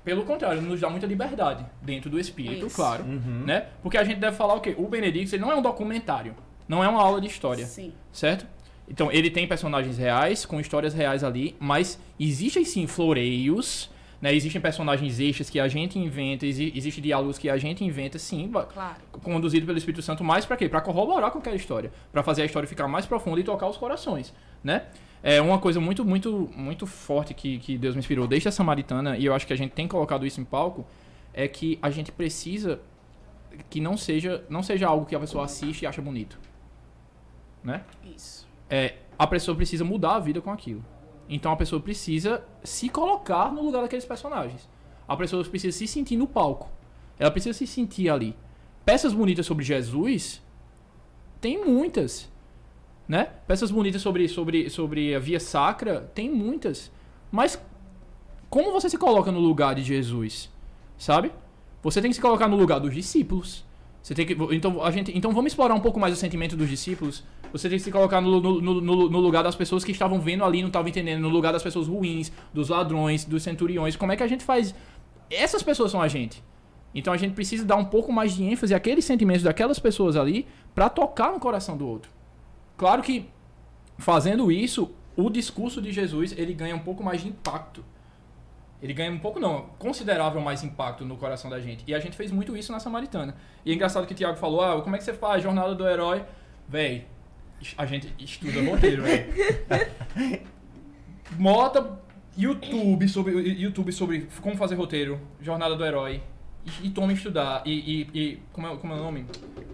pelo contrário, nos dá muita liberdade dentro do espírito, Isso. claro. Uhum. Né? Porque a gente deve falar o quê? O Benedictus ele não é um documentário, não é uma aula de história, Sim. certo? Então, ele tem personagens reais, com histórias reais ali, mas existem sim floreios, né? Existem personagens extras que a gente inventa, exi existem diálogos que a gente inventa, sim, Claro. conduzido pelo Espírito Santo, mais pra quê? Pra corroborar com aquela história, Pra fazer a história ficar mais profunda e tocar os corações, né? É uma coisa muito, muito, muito forte que, que Deus me inspirou desde a Samaritana, e eu acho que a gente tem colocado isso em palco, é que a gente precisa que não seja, não seja algo que a pessoa assiste e acha bonito, né? Isso. é, a pessoa precisa mudar a vida com aquilo. Então a pessoa precisa se colocar no lugar daqueles personagens. A pessoa precisa se sentir no palco. Ela precisa se sentir ali. Peças bonitas sobre Jesus tem muitas, né? Peças bonitas sobre sobre sobre a via sacra tem muitas. Mas como você se coloca no lugar de Jesus, sabe? Você tem que se colocar no lugar dos discípulos. Você tem que então a gente então vamos explorar um pouco mais o sentimento dos discípulos. Você tem que se colocar no, no, no, no- lugar das pessoas que estavam vendo ali, não estavam entendendo, no lugar das pessoas ruins, dos ladrões, dos centuriões. Como é que a gente faz? Essas pessoas são a gente. Então a gente precisa dar um pouco mais de ênfase àqueles sentimentos daquelas pessoas ali para tocar no coração do outro. Claro que fazendo isso, o discurso de Jesus ele ganha um pouco mais de impacto. Ele ganha um pouco, não, considerável mais impacto no coração da gente. E a gente fez muito isso na Samaritana. E é engraçado que o Tiago falou: ah, como é que você faz? Jornada do herói. Véi, a gente estuda roteiro, véi. *laughs* Bota YouTube sobre, YouTube sobre como fazer roteiro, Jornada do Herói. E, e tome estudar. E, e, e- como, é, como é o nome?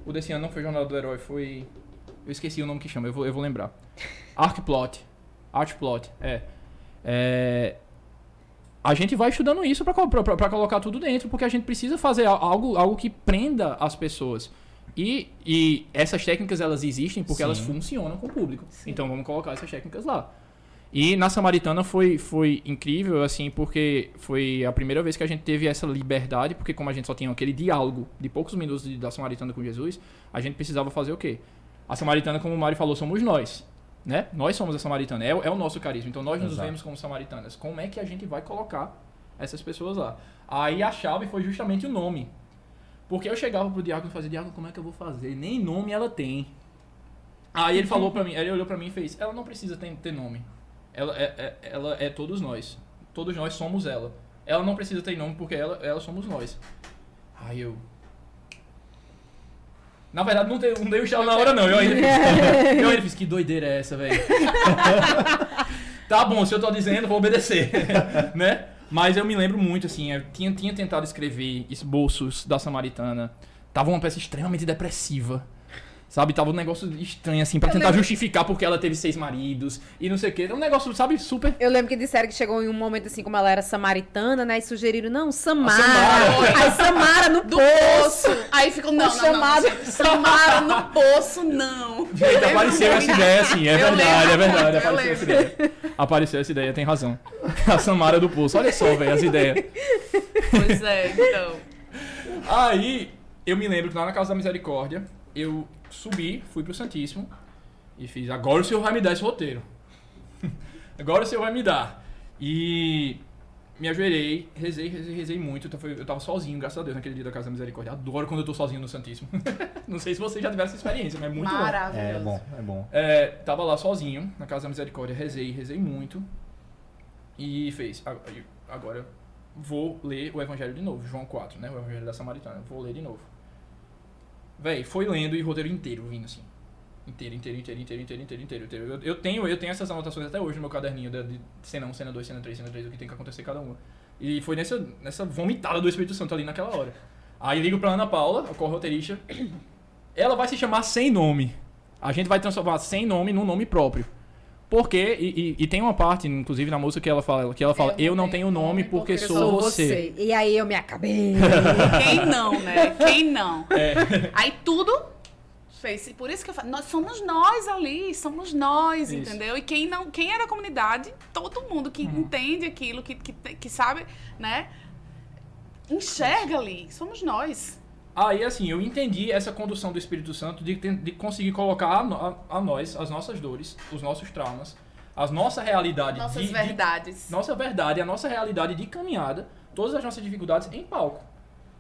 O desse ano não foi Jornada do Herói, foi. Eu esqueci o nome que chama, eu vou, eu vou lembrar. *laughs* Arcplot. Artplot, é. É, a gente vai estudando isso pra colocar tudo dentro, porque a gente precisa fazer algo, algo que prenda as pessoas. E, e essas técnicas elas existem porque Sim. elas funcionam com o público. Então vamos colocar essas técnicas lá. E na Samaritana foi, foi incrível, assim, porque foi a primeira vez que a gente teve essa liberdade, porque como a gente só tinha aquele diálogo de poucos minutos da Samaritana com Jesus, a gente precisava fazer o quê? A Samaritana, como o Mário falou, somos nós. Né? Nós somos a Samaritana, é, o- é o nosso carisma. Então nós nos Exato. vemos como Samaritanas. Como é que a gente vai colocar essas pessoas lá? Aí a chave foi justamente o nome. Porque eu chegava pro diácono e fazia, diácono, como é que eu vou fazer? Nem nome ela tem. Aí ele falou pra mim, ele olhou pra mim e fez, ela não precisa ter, ter nome. Ela é, é- ela é todos nós. Todos nós somos ela. Ela não precisa ter nome porque ela, ela somos nós. Aí eu. Na verdade, não dei, não dei o chão na hora, não. Eu ainda fiz, *laughs* eu ainda fiz que doideira é essa, velho? *laughs* tá bom, se eu tô dizendo, vou obedecer. *laughs* né? Mas eu me lembro muito, assim, eu tinha, tinha tentado escrever esboços da Samaritana. Tava uma peça extremamente depressiva. Sabe, tava um negócio estranho, assim, pra Eu tentar lembro- justificar porque ela teve seis maridos e não sei o que. Um negócio, sabe, super. Eu lembro que disseram que chegou em um momento assim, como ela era samaritana, né? E sugeriram, não, Samara. Samara. *laughs* Aí Samara no Do poço. poço. Aí ficou, não, não, não, chamado- gente, Samara no poço, não. Gente, apareceu essa ideia, assim, é Eu verdade, é verdade. Eu Apareceu essa ideia. Apareceu essa ideia, tem razão. A Samara do Poço, olha só, velho, as ideias. Pois é, então. Aí, eu me lembro que lá na Casa da Misericórdia, eu subi, fui pro Santíssimo e fiz, agora o senhor vai me dar esse roteiro. *laughs* agora o senhor vai me dar. E me ajoelhei, rezei, rezei, rezei muito. Então Eu tava sozinho, graças a Deus, naquele dia da Casa da Misericórdia. Adoro quando eu tô sozinho no Santíssimo. *laughs* Não sei se vocês já tiveram essa experiência, mas é muito bom. Maravilhoso. É bom, é bom. É, tava lá sozinho, na Casa da Misericórdia, rezei, rezei muito. E fez. "Ag- Agora vou ler o Evangelho de novo, João 4, né? O Evangelho da Samaritana. Vou ler de novo. Véi, foi lendo e roteiro inteiro vindo assim. Inteiro, inteiro, inteiro, inteiro, inteiro, inteiro, inteiro. inteiro. Eu, eu tenho, eu tenho essas anotações até hoje no meu caderninho de, de cena 1, cena 2, cena 3, cena 3, o que tem que acontecer cada uma. E foi nessa, nessa vomitada do Espírito Santo ali naquela hora. Aí ligo pra Ana Paula, a co-roteirista. Ela vai se chamar sem nome. A gente vai transformar sem nome num nome próprio. Porque, e, e- e tem uma parte, inclusive na música, que ela fala, que ela fala eu, não tenho nome porque, sou, você. E aí eu me acabei. *laughs* Quem não, né? Quem não? É. Aí tudo Fez, por isso que eu falo, nós somos nós ali, somos nós, Isso. entendeu? E quem não, quem é da comunidade, todo mundo que Uhum. entende aquilo, que, que, que sabe, né? Enxerga ali, somos nós. Aí, assim, eu entendi essa condução do Espírito Santo de, de conseguir colocar a, a- a nós as nossas dores, os nossos traumas, as nossa realidade Nossas de, de verdades. nossa verdade, a nossa realidade de caminhada, todas as nossas dificuldades em palco.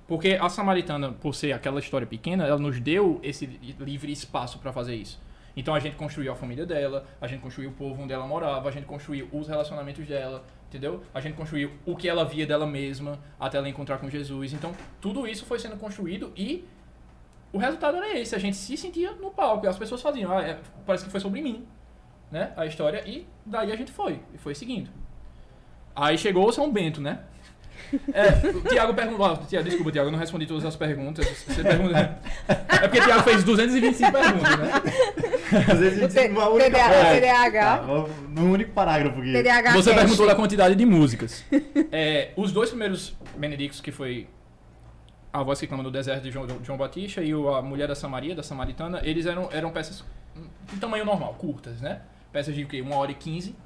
Porque a Samaritana, por ser aquela história pequena, ela nos deu esse li- livre espaço para fazer isso. Então a gente construiu a família dela, a gente construiu o povo onde ela morava, a gente construiu os relacionamentos dela, entendeu? A gente construiu o que ela via dela mesma até ela encontrar com Jesus. Então tudo isso foi sendo construído e o resultado era esse. A gente se sentia no palco as pessoas faziam, ah, é, parece que foi sobre mim, né? A história e daí a gente foi e foi seguindo. Aí chegou o São Bento, né? É, o Tiago perguntou. ah, Tiago, desculpa, Tiago, eu não respondi todas as perguntas. Você pergunta. É porque o Tiago fez 225 perguntas, né? Às vezes a gente tem uma única TDAH. TDAH. Tá, no único parágrafo aqui. TDAH Você Cash. perguntou da quantidade de músicas. *laughs* É, os dois primeiros Benedictos, que foi A Voz que Clama no Deserto de João, João Batista e o A Mulher da Samaria, da Samaritana, eles eram, eram peças de tamanho normal, curtas, né? Peças de o quê? Uma hora e quinze.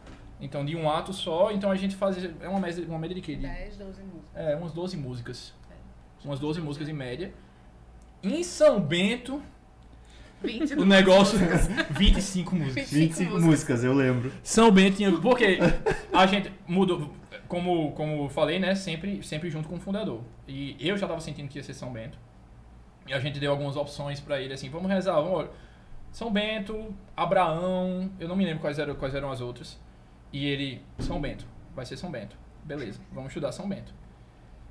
Então, de um ato só. Então, a gente fazia... É uma média, uma média de quê? De 10, 12 músicas. É, umas 12 músicas. Umas 12 músicas em média. Em São Bento, 20 o negócio. 25 músicas. *laughs* 25 músicas, eu lembro. São Bento tinha. Porque a gente mudou. Como, como eu falei, né? Sempre, sempre junto com o fundador. E eu já tava sentindo que ia ser São Bento. E a gente deu algumas opções pra ele, assim, vamos rezar, vamos. São Bento, Abraão, eu não me lembro quais eram, quais eram as outras. E ele, São Bento, vai ser São Bento. Beleza, vamos estudar São Bento.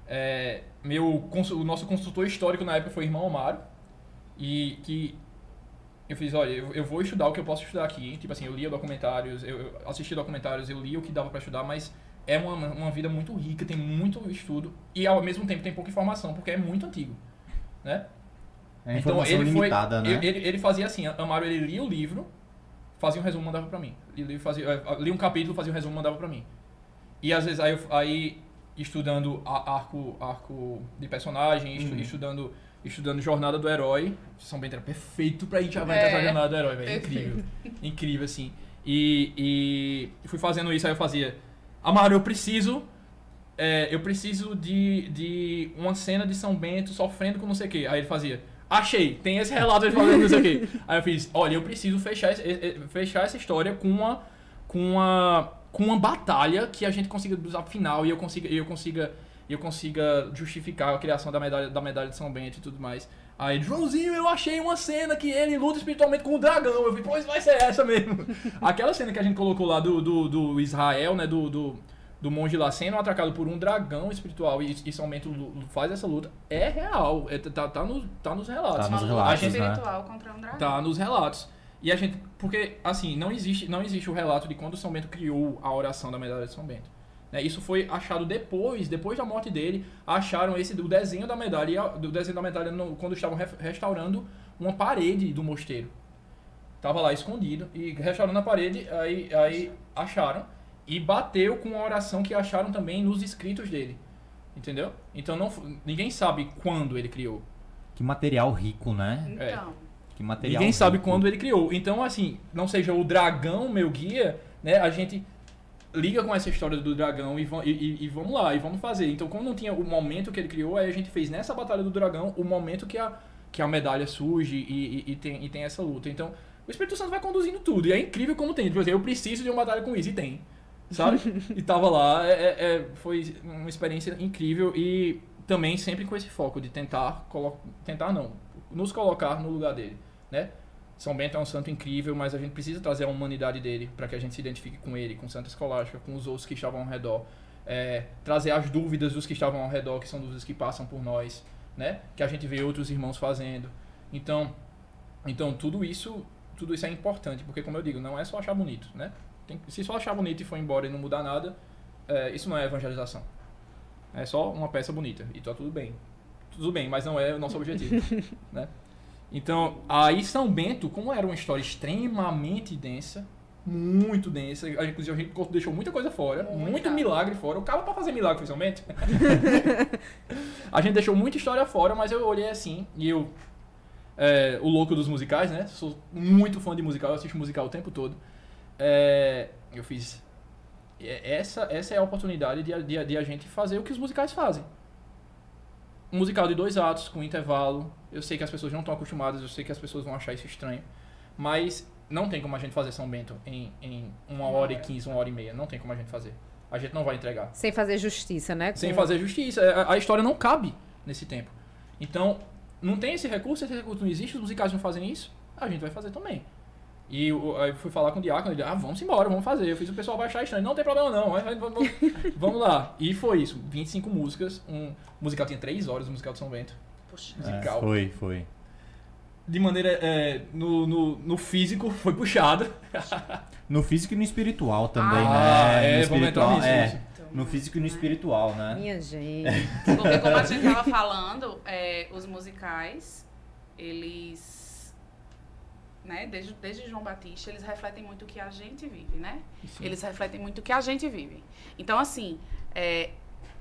É, meu, o nosso consultor histórico na época foi o irmão Amaro. E que eu fiz, olha, eu, eu vou estudar o que eu posso estudar aqui. Tipo assim, eu lia documentários, eu, eu assisti documentários, eu li o que dava pra estudar, mas é uma, uma vida muito rica, tem muito estudo e ao mesmo tempo tem pouca informação, porque é muito antigo, né? É informação limitada, né? ele, ele, ele fazia assim, Amaro ele lia o livro, fazia um resumo, mandava pra mim. Ele fazia, eh, lia um capítulo, fazia um resumo, mandava pra mim. E às vezes aí, eu- aí estudando a- arco, arco de personagem, estu- Uhum. estudando, estudando Jornada do Herói. São Bento era perfeito pra gente avançar É, a Jornada do Herói, velho. Incrível. Incrível, assim. E, e fui fazendo isso, aí eu fazia. Amaro, eu preciso. é, eu preciso de, de uma cena de São Bento sofrendo com não sei o quê. Aí ele fazia. Achei, tem esse relato de fazendo não sei o quê. Aí eu fiz, olha, eu preciso fechar, esse- fechar essa história com uma, com uma, com uma batalha que a gente consiga usar final e eu consiga, eu consiga, eu consiga justificar a criação da medalha, da medalha de São Bento e tudo mais. Aí, Joãozinho, eu achei uma cena que ele luta espiritualmente com o dragão. Eu falei, pois vai ser essa mesmo. *laughs* Aquela cena que a gente colocou lá do, do, do Israel, né, do, do, do monge lá sendo atacado por um dragão espiritual e, e São Bento faz essa luta, é real. É, tá, tá, no, tá nos relatos. Tá nos relatos, luta né? espiritual contra um dragão. Tá nos relatos. E a gente. Porque, assim, não existe, não existe o relato de quando São Bento criou a oração da medalha de São Bento. Né? Isso foi achado depois, depois da morte dele, acharam esse o desenho da medalha, a- do desenho da medalha no- quando estavam re- restaurando uma parede do mosteiro. Tava lá escondido e restaurando a parede, aí, aí acharam e bateu com a oração que acharam também nos escritos dele. Entendeu? Então não, ninguém sabe quando ele criou. Que material rico, né? Então, Que material Ninguém sabe rico. quando ele criou. Então, assim, não seja o dragão meu guia, né? A gente liga com essa história do dragão e, e- e- vamos lá, e vamos fazer. Então, como não tinha o momento que ele criou, aí a gente fez nessa batalha do dragão o momento que a, que a medalha surge e, e- e tem, e tem essa luta. Então, o Espírito Santo vai conduzindo tudo. E é incrível como tem. Tipo assim, eu preciso de uma batalha com isso, e tem. Sabe? e tava lá. é- é- é- foi uma experiência incrível e também sempre com esse foco de tentar, tentar não, nos colocar no lugar dele, né? São Bento é um santo incrível, mas a gente precisa trazer a humanidade dele para que a gente se identifique com ele, com Santa Escolástica, com os outros que estavam ao redor. É, trazer as dúvidas dos que estavam ao redor, que são dúvidas que passam por nós, né? Que a gente vê outros irmãos fazendo. Então, então tudo isso, tudo isso é importante, porque como eu digo, não é só achar bonito, né? Tem- se só achar bonito e for embora e não mudar nada, é, isso não é evangelização. É só uma peça bonita e tá tudo bem. Tudo bem, mas não é o nosso objetivo, *laughs* né? Então, aí São Bento, como era uma história extremamente densa, muito densa, a gente, inclusive a gente deixou muita coisa fora, Muita. muito milagre fora. O cara pra fazer milagre foi São Bento. *laughs* a gente deixou muita história fora, mas eu olhei assim e eu é, o louco dos musicais, né? Sou muito fã de musical, eu assisto musical o tempo todo. É, eu fiz. é, Essa, essa é a oportunidade de, a- de, a- de a gente fazer o que os musicais fazem. Um musical de dois atos, com intervalo. Eu sei que as pessoas não estão acostumadas, eu sei que as pessoas vão achar isso estranho. Mas não tem como a gente fazer São Bento em, em uma hora e quinze, uma hora e meia. Não tem como a gente fazer. A gente não vai entregar. Sem fazer justiça, né? Sem Com- fazer justiça. A, a história não cabe nesse tempo. Então, não tem esse recurso, esse recurso não existe, os musicais não fazem isso, a gente vai fazer também. E aí eu fui falar com o Diácono, ele, ah, vamos embora, vamos fazer. Eu fiz o pessoal baixar estranho, não tem problema não, vamos, vamos lá. E foi isso, 25 músicas, um o musical tinha 3 horas, o musical de São Bento. Puxa. É, musical. foi, foi. De maneira, é, no, no, no físico, *laughs* foi puxado. No físico e no espiritual também, Ah, né? é, no vamos entrar espiritual, nisso, é. No físico e no espiritual, né? Minha gente. *laughs* Porque como a gente tava falando, é, os musicais, eles, né, desde, desde João Batista, eles refletem muito o que a gente vive, né? Sim. Eles refletem muito o que a gente vive. Então, assim, é,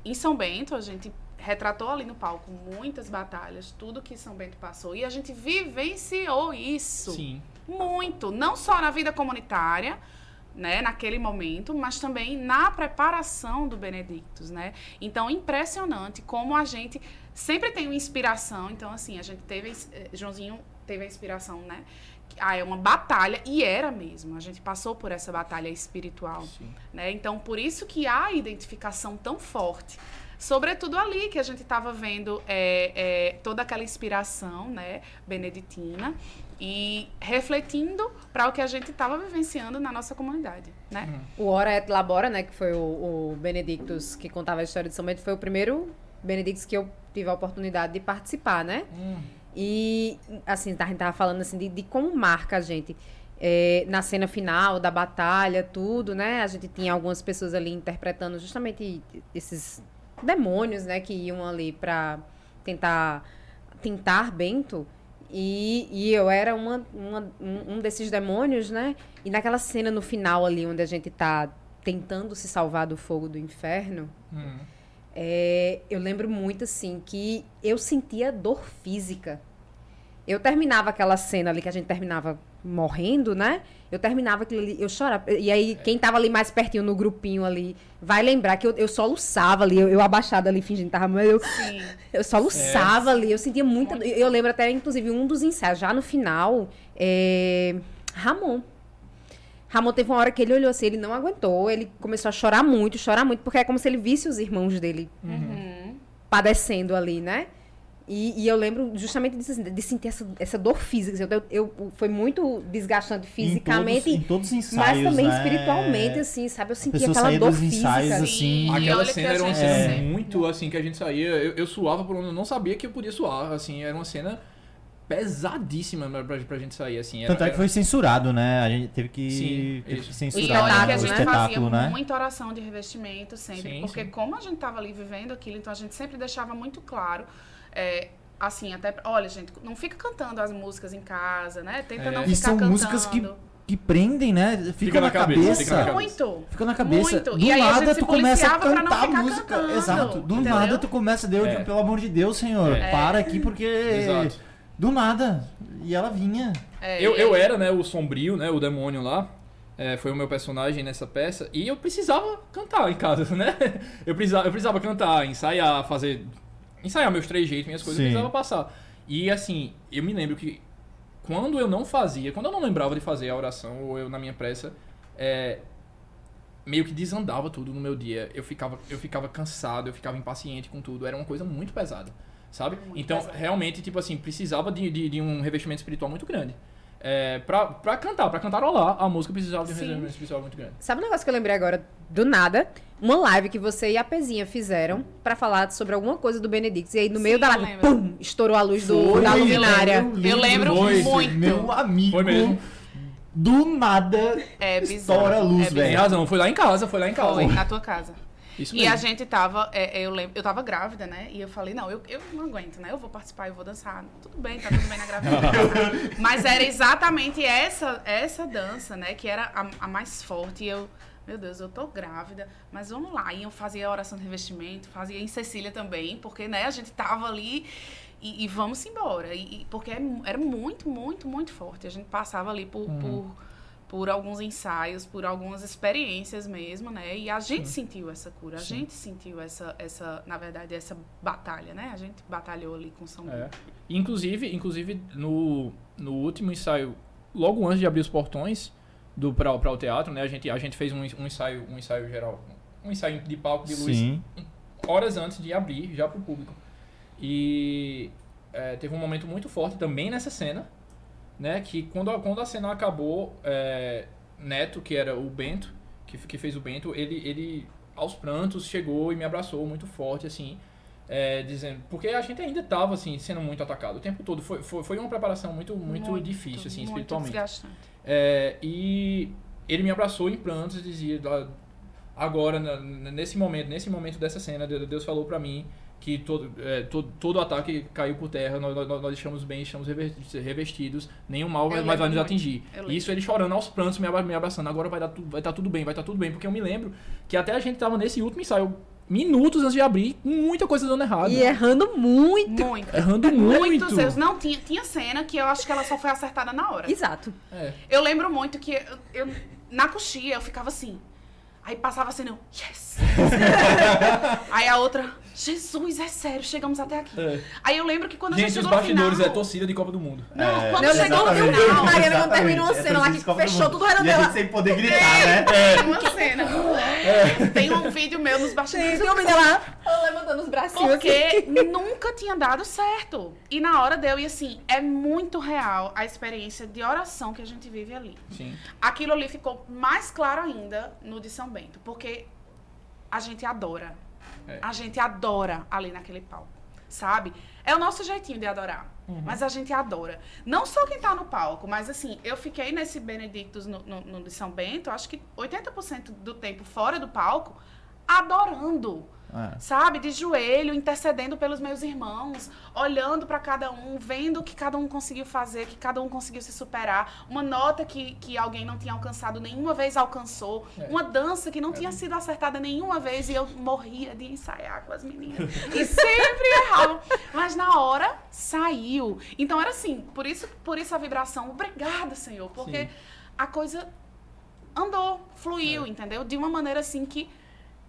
em São Bento, a gente retratou ali no palco muitas batalhas, tudo que São Bento passou, e a gente vivenciou isso Sim. muito, não só na vida comunitária, né, naquele momento, mas também na preparação do Benedictus, né? Então, impressionante como a gente sempre tem uma inspiração. Então, assim, a gente teve, eh, Joãozinho teve a inspiração, né? Ah, é uma batalha, e era mesmo. A gente passou por essa batalha espiritual, Sim. né? Então, por isso que há a identificação tão forte. Sobretudo ali, que a gente estava vendo é, é, toda aquela inspiração, né, beneditina, e refletindo para o que a gente estava vivenciando na nossa comunidade, né? Uhum. O Ora et Labora, né, que foi o, o Benedictus que contava a história de São Bento, foi o primeiro Benedictus que eu tive a oportunidade de participar, né? Hum, E, assim, a gente tava falando assim de, de como marca a gente. É, na cena final da batalha, tudo, né? A gente tinha algumas pessoas ali interpretando justamente esses demônios, né? Que iam ali pra tentar tentar Bento. E, e eu era uma, uma- um, um desses demônios, né? E naquela cena no final ali, onde a gente tá tentando se salvar do fogo do inferno, hum. É, eu lembro muito, assim, que eu sentia dor física. Eu terminava aquela cena ali que a gente terminava morrendo, né? Eu terminava aquilo ali, eu chorava. E aí, quem tava ali mais pertinho no grupinho ali, vai lembrar que eu, eu soluçava ali, eu, eu abaixada ali fingindo que tava, mas *laughs* eu, Sim. eu soluçava ali, eu sentia muita. dor. Eu lembro até, inclusive, um dos ensaios, já no final, é, Ramon. Ramon teve uma hora que ele olhou assim, ele não aguentou, ele começou a chorar muito, chorar muito, porque é como se ele visse os irmãos dele Uhum. padecendo ali, né? E, e eu lembro justamente disso, assim, de sentir essa, essa dor física. Eu, eu- foi muito desgastante fisicamente, Em todos, em todos os ensaios, mas também né? espiritualmente, assim, sabe? Eu sentia aquela saía dor dos física. ensaios, Sim. assim... E Aquela cena a era uma gente cena sempre- muito assim que a gente saía. Eu, eu suava por onde eu não sabia que eu podia suar. Assim, era uma cena pesadíssima pra, pra, gente sair. Assim, era, Tanto é que foi censurado, né? A gente teve que, Sim, teve que E censurar a né? o gente fazia espetáculo, né? muita oração de revestimento sempre, Sim, porque sim. como a gente estava ali vivendo aquilo, então a gente sempre deixava muito claro, é, assim, até, olha gente, não fica cantando as músicas em casa, né? Tenta É. não E ficar são cantando. músicas que, que prendem, né? Fica, Fica na, na cabeça, cabeça. fica na cabeça. Muito. Fica na cabeça. Muito. Do E aí a nada tu começa a policiava pra não cantar a música. cantando, Exato. Do entendeu? nada tu começa, Deus, É. pelo amor de Deus, Senhor, É. para aqui porque. Exato. Do nada. E ela vinha. É, Eu, eu era, né, o sombrio, né, o demônio lá. É, foi o meu personagem nessa peça. E eu precisava cantar em casa, *laughs* né? Eu precisava, eu precisava cantar, ensaiar, fazer. Ensaiar meus três jeitos, minhas coisas, eu Sim. precisava passar. E assim, eu me lembro que quando eu não fazia, quando eu não lembrava de fazer a oração, ou eu na minha pressa, é, meio que desandava tudo no meu dia. Eu ficava, eu ficava cansado, eu ficava impaciente com tudo. Era uma coisa muito pesada, sabe? Muito então, pesado. realmente, tipo assim, precisava de, de, de um revestimento espiritual muito grande. É, pra, pra cantar, pra cantarolar, a música precisava de um Sim. revestimento espiritual muito grande. Sabe um negócio que eu lembrei agora do nada? Uma live que você e a Pezinha fizeram pra falar sobre alguma coisa do Benedictus. E aí, no meio Sim, da eu live, pum, estourou a luz do, Foi, da eu luminária. lembro, Eu lembro Foi, muito. Meu amigo. Foi mesmo. Do nada. É bizarro. Estoura a luz, é velho. Tem razão, foi lá em casa, foi lá em casa. Foi, na tua casa. Isso E mesmo. a gente tava, é, eu lembro, eu tava grávida, né? E eu falei, não, eu, eu não aguento, né? Eu vou participar, eu vou dançar. Tudo bem, tá tudo bem na gravidez. *laughs* Mas era exatamente essa, essa dança, né? Que era a, a mais forte. E eu, meu Deus, eu tô grávida, mas vamos lá. E eu fazia a oração de revestimento, fazia em Cecília também, porque, né, a gente tava ali. e, e vamos embora. E, e- porque é era muito, muito, muito forte. A gente passava ali por, por, por alguns ensaios, por algumas experiências mesmo, né? E a gente sentiu essa cura, a Sim. gente sentiu essa, essa, na verdade, essa batalha, né? A gente batalhou ali com São É. Inclusive, inclusive no, no último ensaio, logo antes de abrir os portões do para o teatro, né? A gente, a gente fez um, um ensaio, um ensaio geral, um ensaio de palco de luz Sim. horas antes de abrir já pro público. E é, teve um momento muito forte também nessa cena, né? Que quando a, quando a cena acabou, é, Neto, que era o Bento, que, que fez o Bento, ele, ele aos prantos chegou e me abraçou muito forte, assim, é, dizendo... Porque a gente ainda tava, assim, sendo muito atacado o tempo todo. Foi, foi, foi uma preparação muito, muito, difícil, assim, muito espiritualmente. É, e ele me abraçou em prantos e dizia "Ah, agora nesse momento nesse momento dessa cena Deus Deus falou pra mim que todo, é, todo todo ataque caiu por terra nós, nós, nós estamos bem estamos revestidos nenhum mal vai, vai nos atingir isso ele chorando aos prantos me, abra- me abraçando agora vai dar vai estar tudo bem vai estar tudo bem porque eu me lembro que até a gente tava nesse último ensaio minutos antes de abrir muita coisa dando errado E errando muito. Muito. errando muito Muitos erros. Não, tinha, tinha cena que eu acho que ela só foi acertada na hora. Exato. É. Eu lembro muito que eu, eu- na coxia eu ficava assim. Aí passava assim, eu, yes! *laughs* Aí a outra, Jesus, é sério, chegamos até aqui. É. Aí eu lembro que quando a gente gente os chegou no bastidores final... é torcida de Copa do Mundo Não, É, quando Não, chegou no final... Mariana, quando exatamente. terminou a É cena lá que fechou tudo o a dela. gente sem poder gritar, né? Tem uma cena. Tem um vídeo meu nos bastidores. Tem um vídeo lá, levantando os bracinhos assim. Porque nunca tinha dado certo. E na hora deu, e assim, é muito real a experiência de oração que a gente vive ali. sim Aquilo ali ficou mais claro ainda no de São Bento, porque a gente adora. É. A gente adora ali naquele palco, sabe? É o nosso jeitinho de adorar. Mas a gente adora. Não só quem tá no palco, mas assim, eu fiquei nesse Benedictus no, no, no de São Bento, acho que 80% do tempo fora do palco, adorando É. sabe, de joelho, intercedendo pelos meus irmãos, olhando para cada um, vendo o que cada um conseguiu fazer, que cada um conseguiu se superar, uma nota que, que alguém não tinha alcançado nenhuma vez alcançou, É. uma dança que não tinha sido acertada nenhuma vez e eu morria de ensaiar com as meninas e sempre *laughs* errava, mas na hora saiu. Então era assim, por isso, por isso a vibração, obrigada, Senhor, porque Sim. a coisa andou, fluiu, entendeu? De uma maneira assim que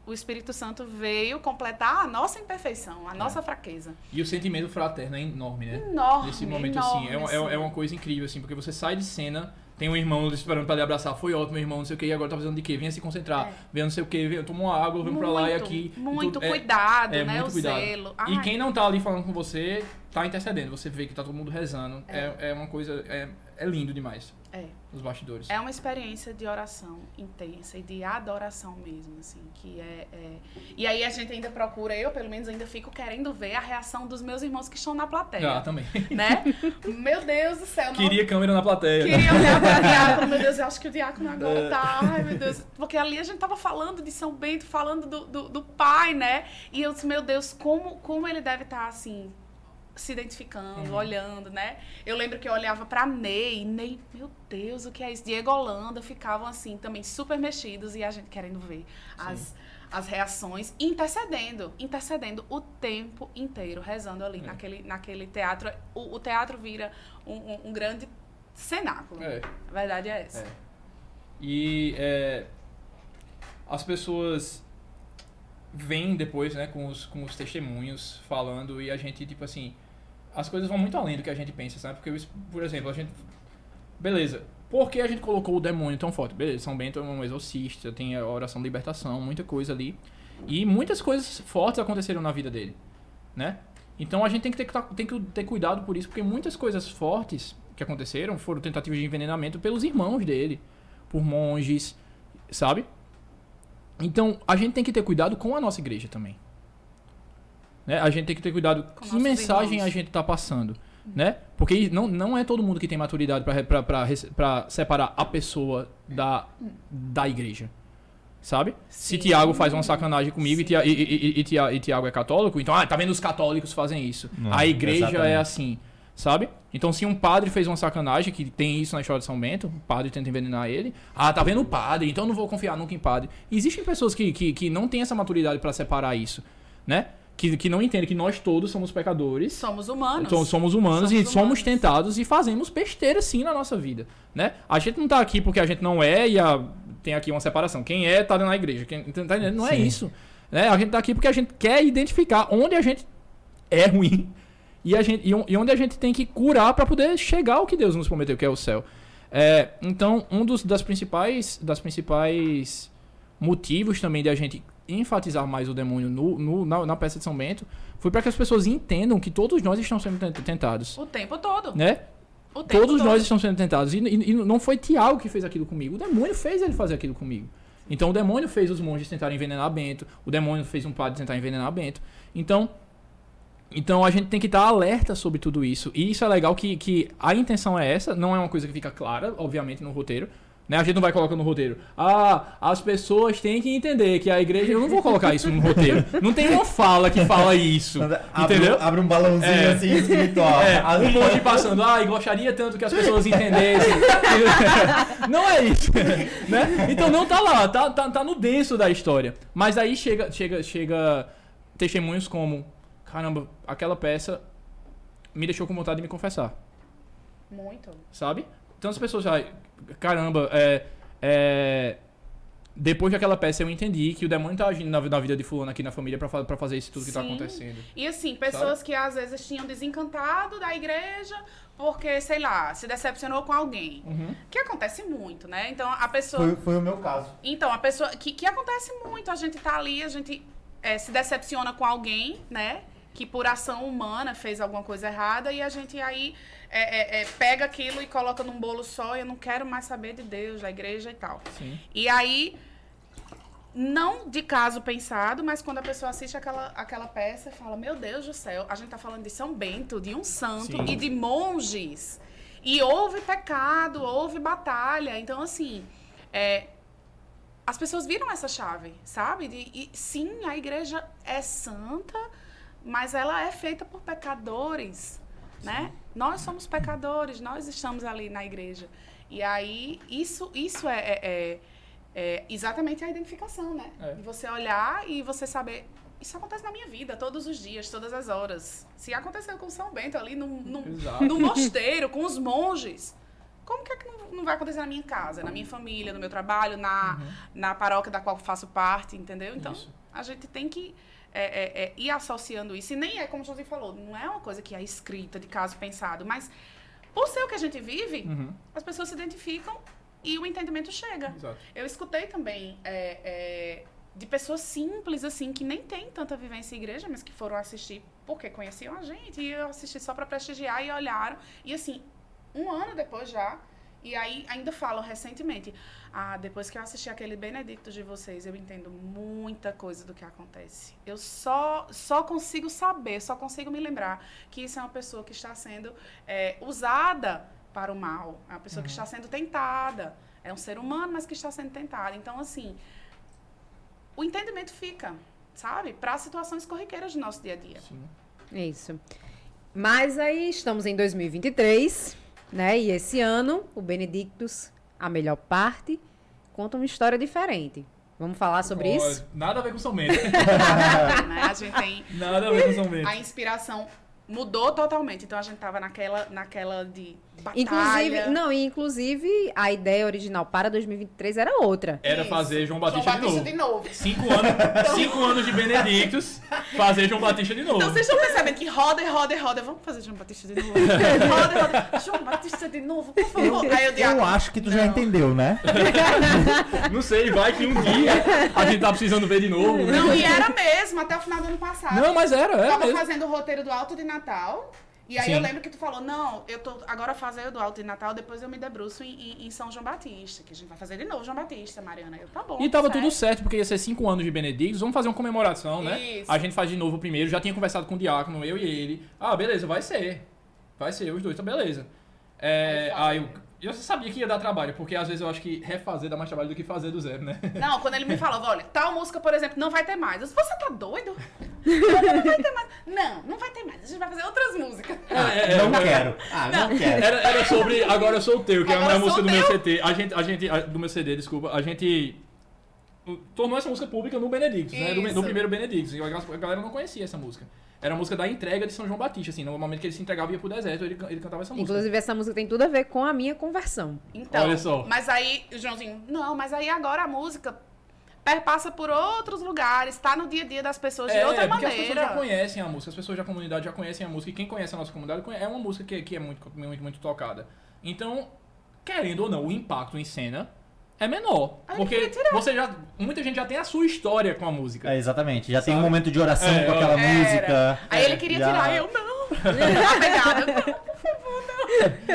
o Espírito Santo veio completar a nossa imperfeição, a nossa fraqueza. E o sentimento fraterno é enorme, né? Enorme. Nesse momento, enorme, assim, é, uma- é, assim. é uma coisa incrível, assim, porque você sai de cena, tem um irmão esperando pra lhe abraçar, foi ótimo, meu irmão, não sei o que, e agora tá precisando de quê? Venha se concentrar, É. venha não sei o que, venha, toma uma água, vamos pra lá e aqui. Muito Tudo- é- cuidado, é né? muito o cuidado. zelo. E Ai, quem não tá ali falando com você, tá intercedendo, você vê que tá todo mundo rezando, é, é uma coisa, é, é lindo demais, É. os bastidores. É uma experiência de oração intensa e de adoração mesmo, assim, que é, é- E aí a gente ainda procura, eu pelo menos ainda fico querendo ver a reação dos meus irmãos que estão na plateia, Ah, também. né? *laughs* Meu Deus do céu, não Queria câmera na plateia. Queria olhar para o *laughs* diácono, meu Deus, eu acho que o diácono agora tá. Ai, meu Deus. Porque ali a gente tava falando de São Bento, falando do, do, do pai, né? E eu disse, meu Deus, como, como ele deve estar assim, se identificando, olhando, né? Eu lembro que eu olhava pra Ney, Ney, meu Deus, o que é isso? Diego Holanda ficavam assim, também super mexidos e a gente querendo ver as, as reações, intercedendo, intercedendo o tempo inteiro, rezando ali naquele, naquele teatro. O, o teatro vira um, um- um grande cenáculo. É. A verdade é essa. É. E é, as pessoas vêm depois, né, com os, com os testemunhos falando e a gente, tipo assim, as coisas vão muito além do que a gente pensa, sabe? Porque, por exemplo, a gente. Beleza. Por que a gente colocou o demônio tão forte? Beleza, São Bento é um exorcista, tem a oração de libertação, muita coisa ali. E muitas coisas fortes aconteceram na vida dele, né? Então a gente tem que ter, tem que ter cuidado por isso, porque muitas coisas fortes que aconteceram foram tentativas de envenenamento pelos irmãos dele, por monges, sabe? Então a gente tem que ter cuidado com a nossa igreja também. Né? A gente tem que ter cuidado Com que mensagem irmãos. a gente tá passando, né? Porque não, não é todo mundo que tem maturidade para separar a pessoa da, da igreja. Sabe? Se Sim. Tiago faz uma sacanagem comigo e, e, e- e- Tia- Tiago é católico, então, ah, tá vendo os católicos fazem isso. Não, a igreja exatamente. é assim, sabe? Então, se um padre fez uma sacanagem, que tem isso na história de São Bento, o padre tenta envenenar ele, ah, tá vendo o padre, então eu não vou confiar nunca em padre. Existem pessoas que, que, que não têm essa maturidade para separar isso, né? Que, que não entende que nós todos somos pecadores. Somos humanos. Então, somos humanos Somos e somos humanos. tentados e fazemos besteira sim na nossa vida, né? A gente não tá aqui porque a gente não é e a- tem aqui uma separação. Quem é tá na igreja. Quem, tá entendendo? Não é Sim. isso. Né? A gente tá aqui porque a gente quer identificar onde a gente é ruim *laughs* e, a gente, e onde a gente tem que curar para poder chegar ao que Deus nos prometeu, que é o céu. É, então, um dos das principais das principais motivos também de a gente enfatizar mais o demônio no, no- na, na peça de São Bento foi para que as pessoas entendam que todos nós estamos sendo tent- tentados, O tempo todo. né? O tempo Todos todo. nós estamos sendo tentados. E, e- e não foi Tiago que fez aquilo comigo. O demônio fez ele fazer aquilo comigo. Então o demônio fez os monges tentarem envenenar Bento. O demônio fez um padre tentar envenenar Bento. Então, então a gente tem que estar alerta sobre tudo isso. E isso é legal que, que a intenção é essa. Não é uma coisa que fica clara, obviamente, no roteiro. Né? A gente não vai colocar no roteiro. Ah, as pessoas têm que entender que a igreja. Eu não vou colocar isso no roteiro. Não tem uma fala que fala isso. Abre, entendeu? abre um balãozinho É. assim espiritual. É, As- um monte passando, ai, gostaria tanto que as pessoas entendessem. *laughs* não é isso. né? Então não tá lá, tá, tá, tá no denso da história. Mas aí chega, chega, chega testemunhos como, caramba, aquela peça me deixou com vontade de me confessar, Muito. sabe? Então as pessoas já, caramba, é, é, depois daquela peça eu entendi que o demônio tá agindo na, na vida de fulano aqui na família pra fazer isso tudo que tá Sim. acontecendo. E assim, pessoas que às vezes tinham desencantado da igreja porque, sei lá, se decepcionou com alguém. Uhum. Que acontece muito, né? Então a pessoa. Foi, foi o meu caso. Então, a pessoa. Que, que acontece muito, a gente tá ali, a gente é, se decepciona com alguém, né? Que por ação humana fez alguma coisa errada e a gente aí é, é, é, pega aquilo e coloca num bolo só e eu não quero mais saber de Deus, da igreja e tal. Sim. E aí, não de caso pensado, mas quando a pessoa assiste aquela, aquela peça e fala, meu Deus do céu, a gente tá falando de São Bento, de um santo Sim. e de monges. E houve pecado, houve batalha. Então, assim, é, as pessoas viram essa chave, sabe? De, e, sim, a igreja é santa, mas ela é feita por pecadores, né? Nós somos pecadores, nós estamos ali na igreja. E aí, isso, isso é, é- é- é exatamente a identificação, né? É. Você olhar e você saber... Isso acontece na minha vida, todos os dias, todas as horas. Se aconteceu com São Bento ali no, no, no mosteiro, com os monges, como que é que não, não vai acontecer na minha casa, na minha família, no meu trabalho, na, na paróquia da qual faço parte, entendeu? Então, Isso. a gente tem que é, é, é, ir associando isso. E nem é, como o José falou, não é uma coisa que é escrita, de caso pensado, mas por ser o que a gente vive, Uhum. as pessoas se identificam e o entendimento chega. Exato. Eu escutei também é, é, de pessoas simples, assim, que nem têm tanta vivência em igreja, mas que foram assistir porque conheciam a gente. E eu assisti só para prestigiar e olharam. E assim, um ano depois já. E aí ainda falam recentemente. Ah, depois que eu assisti aquele Benedicto de vocês, eu entendo muita coisa do que acontece. Eu só, só consigo saber, só consigo me lembrar que isso é uma pessoa que está sendo é, usada para o mal. É uma pessoa que está sendo tentada. É um ser humano, mas que está sendo tentado. Então, assim, o entendimento fica, sabe? Para situações corriqueiras do nosso dia a dia. Sim. É Isso. Mas aí estamos em 2023, né? E esse ano, o Benedictus, a melhor parte, conta uma história diferente. Vamos falar sobre Ó, isso? Nada a ver com São Bento. *laughs* né? A gente tem Nada a ver com São Bento. a inspiração mudou totalmente. Então a gente tava naquela, naquela de batalha. Inclusive, não, e inclusive a ideia original para 2023 era outra. Era Isso. fazer João Batista, João Batista de de novo. novo. Cinco anos, cinco anos de Benedictus, fazer João Batista de novo. Então vocês estão percebendo que roda e roda e roda. Vamos fazer João Batista de novo. roda roda. João Batista de novo, por favor. Aí eu Eu acho que tu já Não. entendeu, né? *laughs* Não sei, vai que um dia a gente tá precisando ver de novo. né? Não, e era mesmo, até o final do ano passado. Não, mas era, era tava mesmo. fazendo o roteiro do Alto de Natal. E aí Sim. eu lembro que tu falou, não, eu tô agora fazendo do Alto de Natal, depois eu me debruço em, em- em São João Batista, que a gente vai fazer de novo João Batista, Mariana. Eu, tá bom. E tava tá tudo certo. certo, porque ia ser cinco anos de Benedictus. Vamos fazer uma comemoração, né? Isso. A gente faz de novo o primeiro. Já tinha conversado com o Diácono, eu e ele. Ah, beleza, vai ser. Vai ser, os dois, tá beleza. É, Aí aí eu, eu sabia que ia dar trabalho, porque às vezes eu acho que refazer dá mais trabalho do que fazer do zero, né? *laughs* Não, quando ele me falava, olha, tal música, por exemplo, não vai ter mais. Eu disse, você tá doido? Não, não vai ter mais. Não, não vai ter mais. A gente vai fazer outras músicas. É, é, não é. quero. Ah, não, quero. Era, era sobre Agora Eu Sou Teu, que é Agora uma Eu música do meu. CT. A gente, a gente, a- do meu CD, desculpa. A gente tornou essa música pública no Benedictus, né? Do, Isso. do primeiro Benedictus. E a a galera não conhecia essa música. Era a música da entrega de São João Batista, assim. No momento que ele se entregava e ia pro deserto, ele, ele cantava essa música. Inclusive, essa música tem tudo a ver com a minha conversão. Então, Olha só. mas aí, o Joãozinho, não, mas aí agora a música perpassa por outros lugares, tá no dia a dia das pessoas de É, outra porque as pessoas já maneira. conhecem a música, as pessoas da comunidade já conhecem a música, e quem conhece a nossa comunidade é uma música que, que é muito, muito, muito tocada. Então, querendo ou não, o impacto em cena é menor. Aí porque queria tirar. você já. Muita gente já tem a sua história com a música. É, exatamente. Já tem um Sabe? momento de oração É, com aquela Era. música. Aí ele queria Já- tirar, eu não. Tá *laughs* pegada.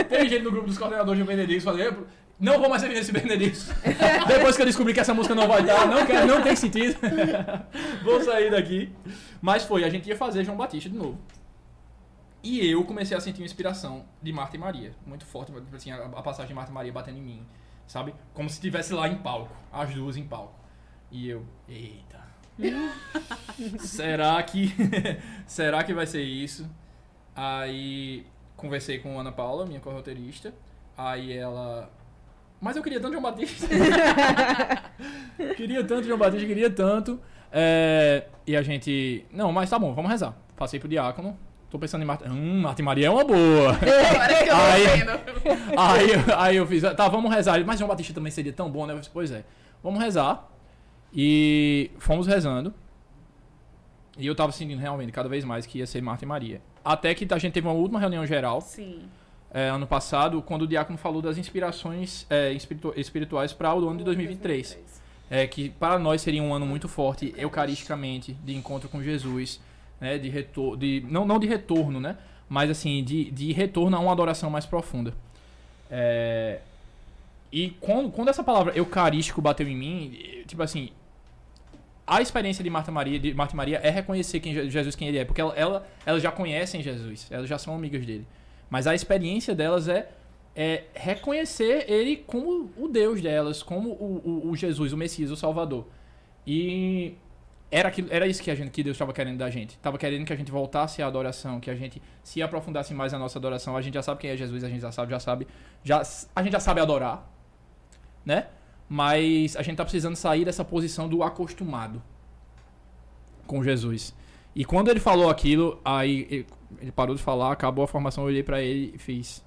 Tem gente no grupo dos coordenadores do Benedictus falando, não vou mais servir nesse Benedictus. *laughs* Depois que eu descobri que essa música não vai dar, não, quero, não tem sentido. *laughs* vou sair daqui. Mas foi, a gente ia fazer João Batista de novo. E eu comecei a sentir uma inspiração de Marta e Maria. Muito forte, assim, a, a passagem de Marta e Maria batendo em mim. Sabe? Como se estivesse lá em palco. As duas em palco. E eu, eita. *laughs* será que. *laughs* será que vai ser isso? Aí conversei com Ana Paula, minha corroteirista. Aí ela. Mas eu queria tanto João Batista. *laughs* queria tanto João Batista, queria tanto. É, E a gente. Não, mas tá bom, vamos rezar. Passei pro diácono. Tô pensando em Marta. Hum, e Maria é uma boa. *laughs* Aí- aí, aí eu fiz, tá, vamos rezar. Mas João Batista também seria tão bom, né? Eu disse, pois é. Vamos rezar. E fomos rezando. E eu tava sentindo realmente cada vez mais que ia ser Marta e Maria. Até que a gente teve uma última reunião geral, Sim. é, ano passado, quando o diácono falou das inspirações é, espiritu- espirituais para o ano de 2023. É, que para nós seria um ano muito forte eucaristicamente, de encontro com Jesus, né, de retorno, de, não, não de retorno, né, mas assim, de, de retorno a uma adoração mais profunda. É, e quando, quando essa palavra eucarístico bateu em mim, tipo assim, a experiência de Marta Maria, de Marta Maria é reconhecer quem Je- Jesus quem ele é, porque ela, ela, elas já conhecem Jesus, elas já são amigas dele. Mas a experiência delas é, é reconhecer ele como o Deus delas, como o, o, o Jesus, o Messias, o Salvador. E era, aquilo, era isso que, a gente, que Deus estava querendo da gente. Estava querendo que a gente voltasse à adoração, que a gente se aprofundasse mais na nossa adoração. A gente já sabe quem é Jesus, a gente já sabe, já sabe, já, a gente já sabe adorar, né? Mas a gente tá precisando sair dessa posição do acostumado com Jesus. E quando ele falou aquilo, aí ele- parou de falar, acabou a formação, eu olhei pra ele e fiz.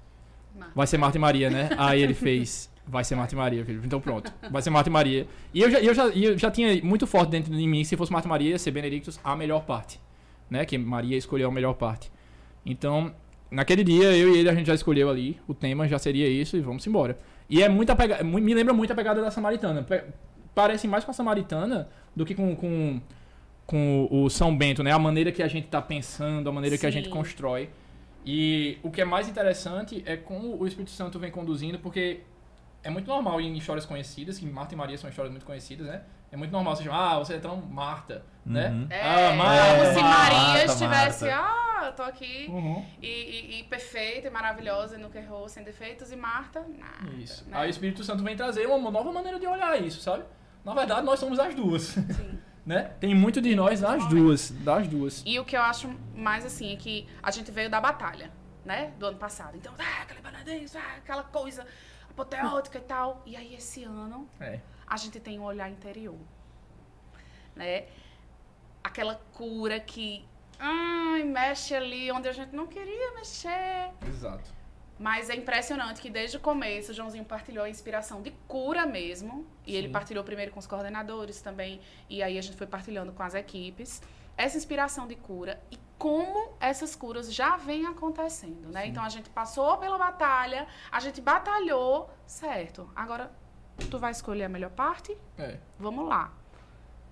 Marta. Vai ser Marta e Maria, né? Aí ele fez. Vai ser Marta e Maria, filho. Então pronto. Vai ser Marta e Maria. E eu já, eu já, eu já tinha muito forte dentro de mim se fosse Marta e Maria, ia ser Benedictus a melhor parte. Né? Que Maria escolheu a melhor parte. Então, naquele dia, eu e ele, a gente já escolheu ali. O tema já seria isso e vamos embora. E é muita pegada. Me lembra muito a pegada da Samaritana. Parece mais com a Samaritana do que com, com, com o São Bento, né? A maneira que a gente tá pensando, a maneira que a gente Sim. constrói. E o que é mais interessante é como o Espírito Santo vem conduzindo, porque é muito normal em histórias conhecidas, que Marta e Maria são histórias muito conhecidas, né? É muito normal você chamar, ah, você é tão Marta, né? Uhum. É, Ah, como Marta. se Marta, Maria estivesse, Marta. ah, eu tô aqui Uhum. e, e- e perfeita e maravilhosa e nunca errou, sem defeitos, e Marta, nada. Isso. né? Aí o Espírito Santo vem trazer uma nova maneira de olhar isso, sabe? Na verdade, nós somos as duas, Sim. *laughs* né? Tem muito de nós das duas, das duas. E o que eu acho mais assim é que a gente veio da batalha, né? Do ano passado. Então, ah, aquele Benedito, ah, aquela coisa apoteótica e tal. E aí, esse ano, É. a gente tem um olhar interior. Né? Aquela cura que, ai, mexe ali onde a gente não queria mexer. Exato. Mas é impressionante que desde o começo o Joãozinho partilhou a inspiração de cura mesmo. E ele Sim. partilhou primeiro com os coordenadores também. E aí a gente foi partilhando com as equipes. Essa inspiração de cura e como essas curas já vêm acontecendo, né? Então a gente passou pela batalha, a gente batalhou, certo. Agora tu vai escolher a melhor parte? É. Vamos lá.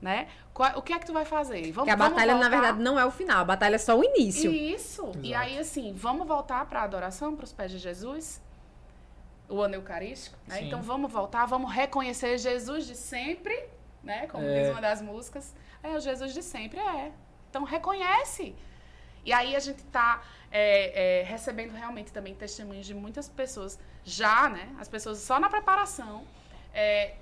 Né? O que é que tu vai fazer? Vamos, Porque a vamos batalha, na verdade, não é o final. A batalha é só o início. Isso. E Exato. aí, assim, vamos voltar para a adoração, para os pés de Jesus? O ano eucarístico, né? Sim. Então vamos voltar, vamos reconhecer Jesus de sempre, né? Como É. diz uma das músicas. É, o Jesus de sempre é. Então reconhece. E aí a gente está recebendo realmente também testemunhos de muitas pessoas, já, né? As pessoas só na preparação, é,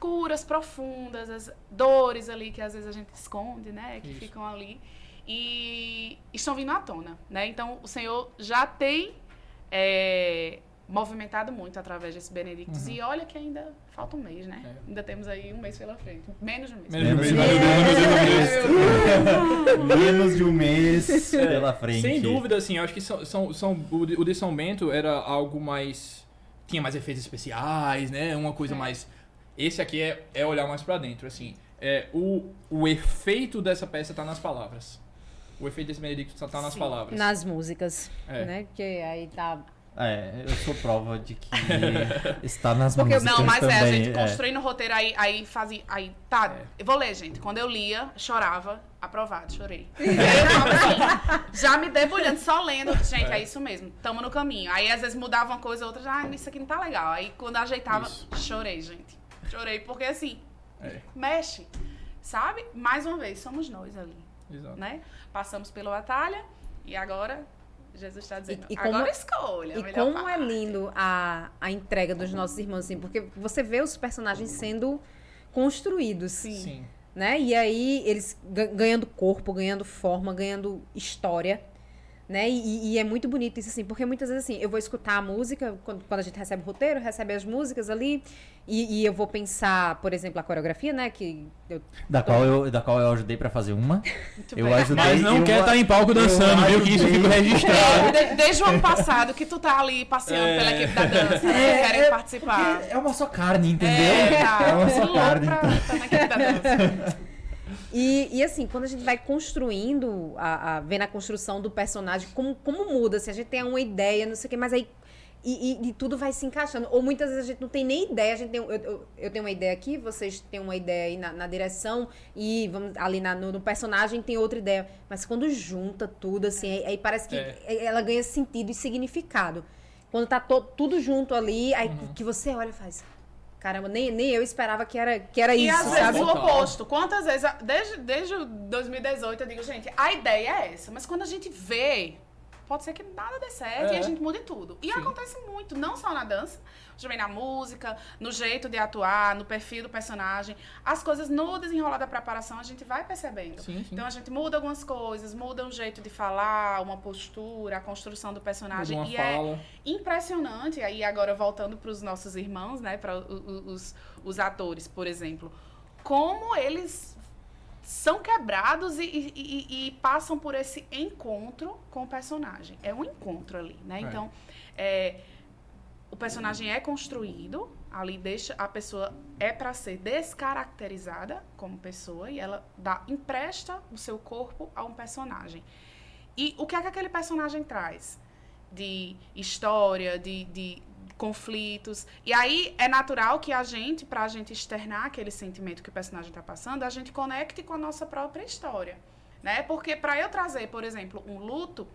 curas profundas, as dores ali que às vezes a gente esconde, né? Que Isso. ficam ali. E estão vindo à tona, né? Então o Senhor já tem é, movimentado muito através desses benedictos. Uhum. E olha que ainda falta um mês, né? É. Ainda temos aí um mês pela frente. Menos de um mês. Menos de um Menos mês. de um Menos de um mês. Menos de um mês pela frente. Sem dúvida, assim, eu acho que são, são, são, o, de, São Bento era algo mais. Tinha mais efeitos especiais, né? Uma coisa É. mais. Esse aqui é, é olhar mais pra dentro, assim. É, o, o efeito dessa peça tá nas palavras. O efeito desse Benedicto tá, tá nas Sim. palavras. Nas músicas, É. né? Que aí tá... É, eu sou prova de que *laughs* está nas Porque- músicas Não, mas também. é, a gente é. construindo o roteiro, aí, aí fazia. Aí, tá, É. eu vou ler, gente. Quando eu lia, chorava, aprovado, chorei. *laughs* E aí eu tava assim, já me debulhando, só lendo. Gente, é. isso mesmo, tamo no caminho. Aí às vezes mudava uma coisa, outra, ah, isso aqui não tá legal. Aí quando ajeitava, Isso. chorei, gente. Chorei, porque assim, É, mexe, sabe? Mais uma vez, somos nós ali, exato. né? Passamos pela batalha e agora Jesus está dizendo, E- e como- agora escolha. a E como é parte. lindo a, a entrega dos nossos irmãos, assim, porque você vê os personagens sendo construídos, Sim. Sim. né? E aí eles ga- ganhando corpo, ganhando forma, ganhando história, né? E, e é muito bonito isso, assim, porque muitas vezes, assim, eu vou escutar a música, quando, quando a gente recebe o roteiro, recebe as músicas ali, e, e eu vou pensar, por exemplo, a coreografia, né? Que eu Da qual eu, da qual eu ajudei pra fazer uma. Muito Eu bem. ajudei. Mas não eu- quer estar em palco dançando, viu? Que isso fica registrado. É, de- desde o ano passado que tu tá ali passeando É. pela equipe da dança, né? É, querem é, participar. É uma só carne, entendeu? É, tá. É uma só carne. pra então. tá na equipe da dança. *laughs* E, e assim, quando a gente vai construindo, a, a, vendo a construção do personagem, como, como muda, se a gente tem uma ideia, não sei o que, mas aí. E, e- e tudo vai se encaixando. Ou muitas vezes a gente não tem nem ideia, a gente tem, eu, eu, eu tenho uma ideia aqui, vocês têm uma ideia aí na, na direção, e vamos ali na- no, no personagem tem outra ideia. Mas quando junta tudo, assim, aí, aí parece que É. ela ganha sentido e significado. Quando tá to- tudo junto ali, aí Uhum. que você olha e faz. Caramba, nem, nem eu esperava que era, que era E isso, às vezes sabe? o oposto. Quantas vezes, desde, desde o 2018, eu digo, gente, a ideia é essa, mas quando a gente vê, pode ser que nada dê certo É. e a gente mude tudo. E Sim. acontece muito, não só na dança, mas também na música, no jeito de atuar, no perfil do personagem. As coisas no desenrolar da preparação a gente vai percebendo. Sim, sim. Então a gente muda algumas coisas, muda um jeito de falar, uma postura, a construção do personagem. Uma e é fala. impressionante. Aí agora voltando para os nossos irmãos, né, para os, os atores, por exemplo, como eles são quebrados e, e- e- passam por esse encontro com o personagem. É um encontro ali, né? É. Então, é, o personagem é construído, ali deixa a pessoa é para ser descaracterizada como pessoa e ela dá empresta o seu corpo a um personagem. E o que é que aquele personagem traz? De história, de, de conflitos. E aí é natural que a gente, pra gente externar aquele sentimento que o personagem está passando, a gente conecte com a nossa própria história. Né? Porque para eu trazer, por exemplo, um luto,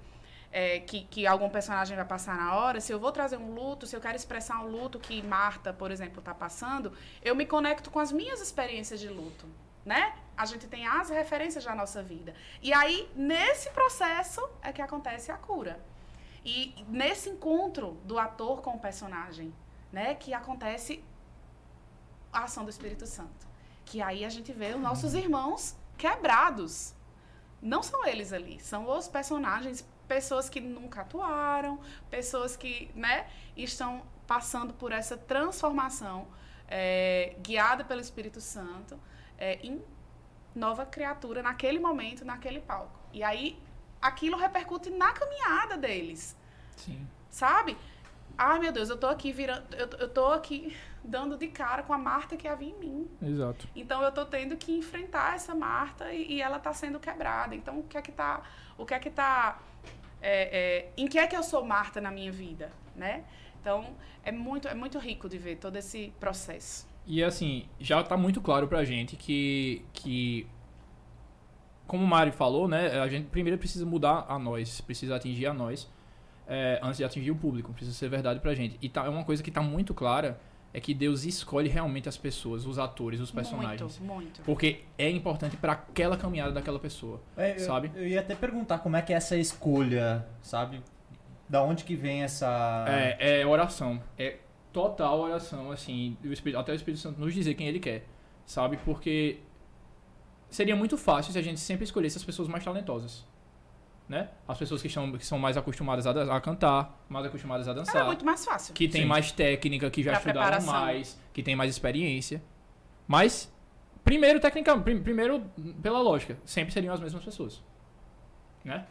é, que, que algum personagem vai passar na hora, se eu vou trazer um luto, se eu quero expressar um luto que Marta, por exemplo, está passando, eu me conecto com as minhas experiências de luto, né? A gente tem as referências da nossa vida. E aí, nesse processo, é que acontece a cura. E nesse encontro do ator com o personagem, né, que acontece a ação do Espírito Santo. Que aí a gente vê os nossos irmãos quebrados. Não são eles ali, são os personagens, pessoas que nunca atuaram, pessoas que, né, estão passando por essa transformação é, guiada pelo Espírito Santo é, em nova criatura naquele momento, naquele palco. E aí aquilo repercute na caminhada deles, Sim. sabe? Ai, meu Deus, eu tô aqui virando, eu, eu tô aqui dando de cara com a Marta que havia em mim. Exato. Então eu tô tendo que enfrentar essa Marta e, e ela tá sendo quebrada. Então o que é que tá, o que é que tá, é, é, em que é que eu sou Marta na minha vida, né? Então é muito, é muito rico de ver todo esse processo. E assim, já tá muito claro pra gente que, que como o Mari falou, né, a gente primeiro precisa mudar a nós, precisa atingir a nós, é, antes de atingir o público, precisa ser verdade pra gente. E tá, é uma coisa que tá muito clara, é que Deus escolhe realmente as pessoas, os atores, os personagens. Muito, muito. Porque é importante pra aquela caminhada daquela pessoa, É, eu, sabe? Eu ia até perguntar como é que é essa escolha, sabe? Da onde que vem essa. É, é oração. É total oração, assim, o Espírito- até o Espírito Santo nos dizer quem ele quer, sabe? Porque seria muito fácil se a gente sempre escolhesse as pessoas mais talentosas. né? As pessoas que, estão, que são mais acostumadas a, a cantar, mais acostumadas a dançar. Era muito mais fácil. que tem Sim. mais técnica, que já Pra estudaram preparação. mais, que tem mais experiência. Mas, primeiro, técnica, prim- primeiro, pela lógica, sempre seriam as mesmas pessoas. Né?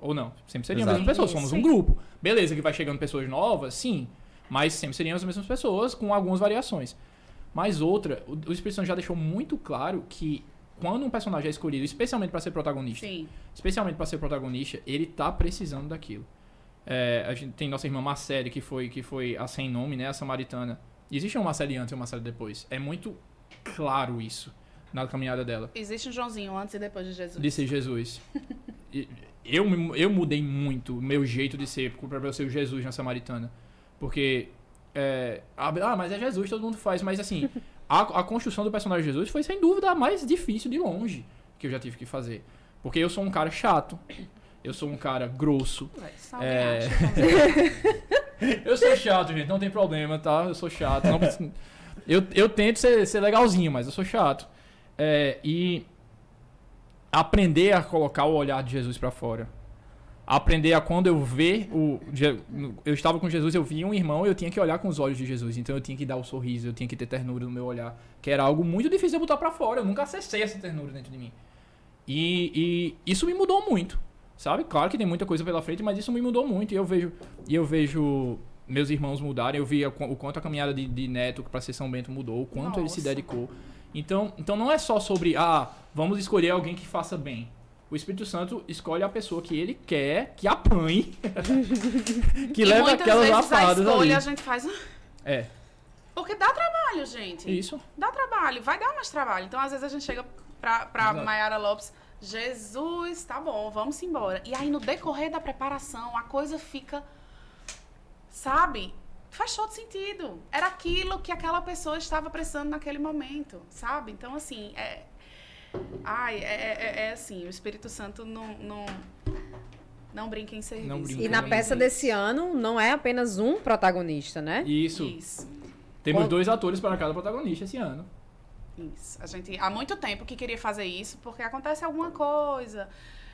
Ou não? Sempre seriam Exato. as mesmas pessoas, somos um Sim. grupo. Beleza, que vai chegando pessoas novas, sim. Mas sempre seriam as mesmas pessoas, com algumas variações. Mas outra, o, o Espírito Santo já deixou muito claro que quando um personagem é escolhido, especialmente para ser protagonista, Sim. especialmente para ser protagonista, ele tá precisando daquilo. É, a gente tem nossa irmã Marcele, que foi, que foi a sem nome, né? A samaritana. Existe uma Marcele antes e uma Marcele depois. É muito claro isso na caminhada dela. Existe um Joãozinho antes e depois de Jesus. De ser Jesus. *laughs* Eu, eu mudei muito o meu jeito de ser para eu ser o Jesus na samaritana. Porque. é, ah, mas é Jesus, todo mundo faz. Mas assim, *laughs* a, a construção do personagem de Jesus foi sem dúvida a mais difícil de longe que eu já tive que fazer. Porque eu sou um cara chato. Eu sou um cara grosso. Alguém É. *laughs* Eu sou chato, gente, não tem problema, tá? Eu sou chato. não *laughs* eu, eu tento ser, ser legalzinho, mas eu sou chato. É, e aprender a colocar o olhar de Jesus pra fora. Aprender a quando eu ver o. Eu estava com Jesus, eu via um irmão, eu tinha que olhar com os olhos de Jesus. Então eu tinha que dar o sorriso, eu tinha que ter ternura no meu olhar. Que era algo muito difícil de botar pra fora. Eu nunca acessei essa ternura dentro de mim. E, e isso me mudou muito. Sabe? Claro que tem muita coisa pela frente, mas isso me mudou muito. E eu vejo, e eu vejo meus irmãos mudarem. Eu vi o quanto a caminhada de, de Neto para ser São Bento mudou, o quanto ele se Nossa. dedicou. Então, então não é só sobre, ah, vamos escolher alguém que faça bem. O Espírito Santo escolhe a pessoa que ele quer que apanhe, *laughs* que e muitas aquelas vezes a lapadas ali. escolha a gente faz... É, Porque dá trabalho, gente. isso. Dá trabalho, vai dar mais trabalho. Então, às vezes, a gente chega pra, pra. Mayara Lopes, Jesus, tá bom, vamos embora. E aí, no decorrer da preparação, a coisa fica, sabe? Faz todo sentido. Era aquilo que aquela pessoa estava precisando naquele momento, sabe? Então, assim, é... Ai, é, é- é assim, o Espírito Santo não... Não, não brinca em serviço. Brinca E na peça desse ano não é apenas um protagonista, né? Isso. Isso. Temos Qual- dois atores para cada protagonista esse ano. Isso. A gente há muito tempo que queria fazer isso, porque acontece alguma coisa.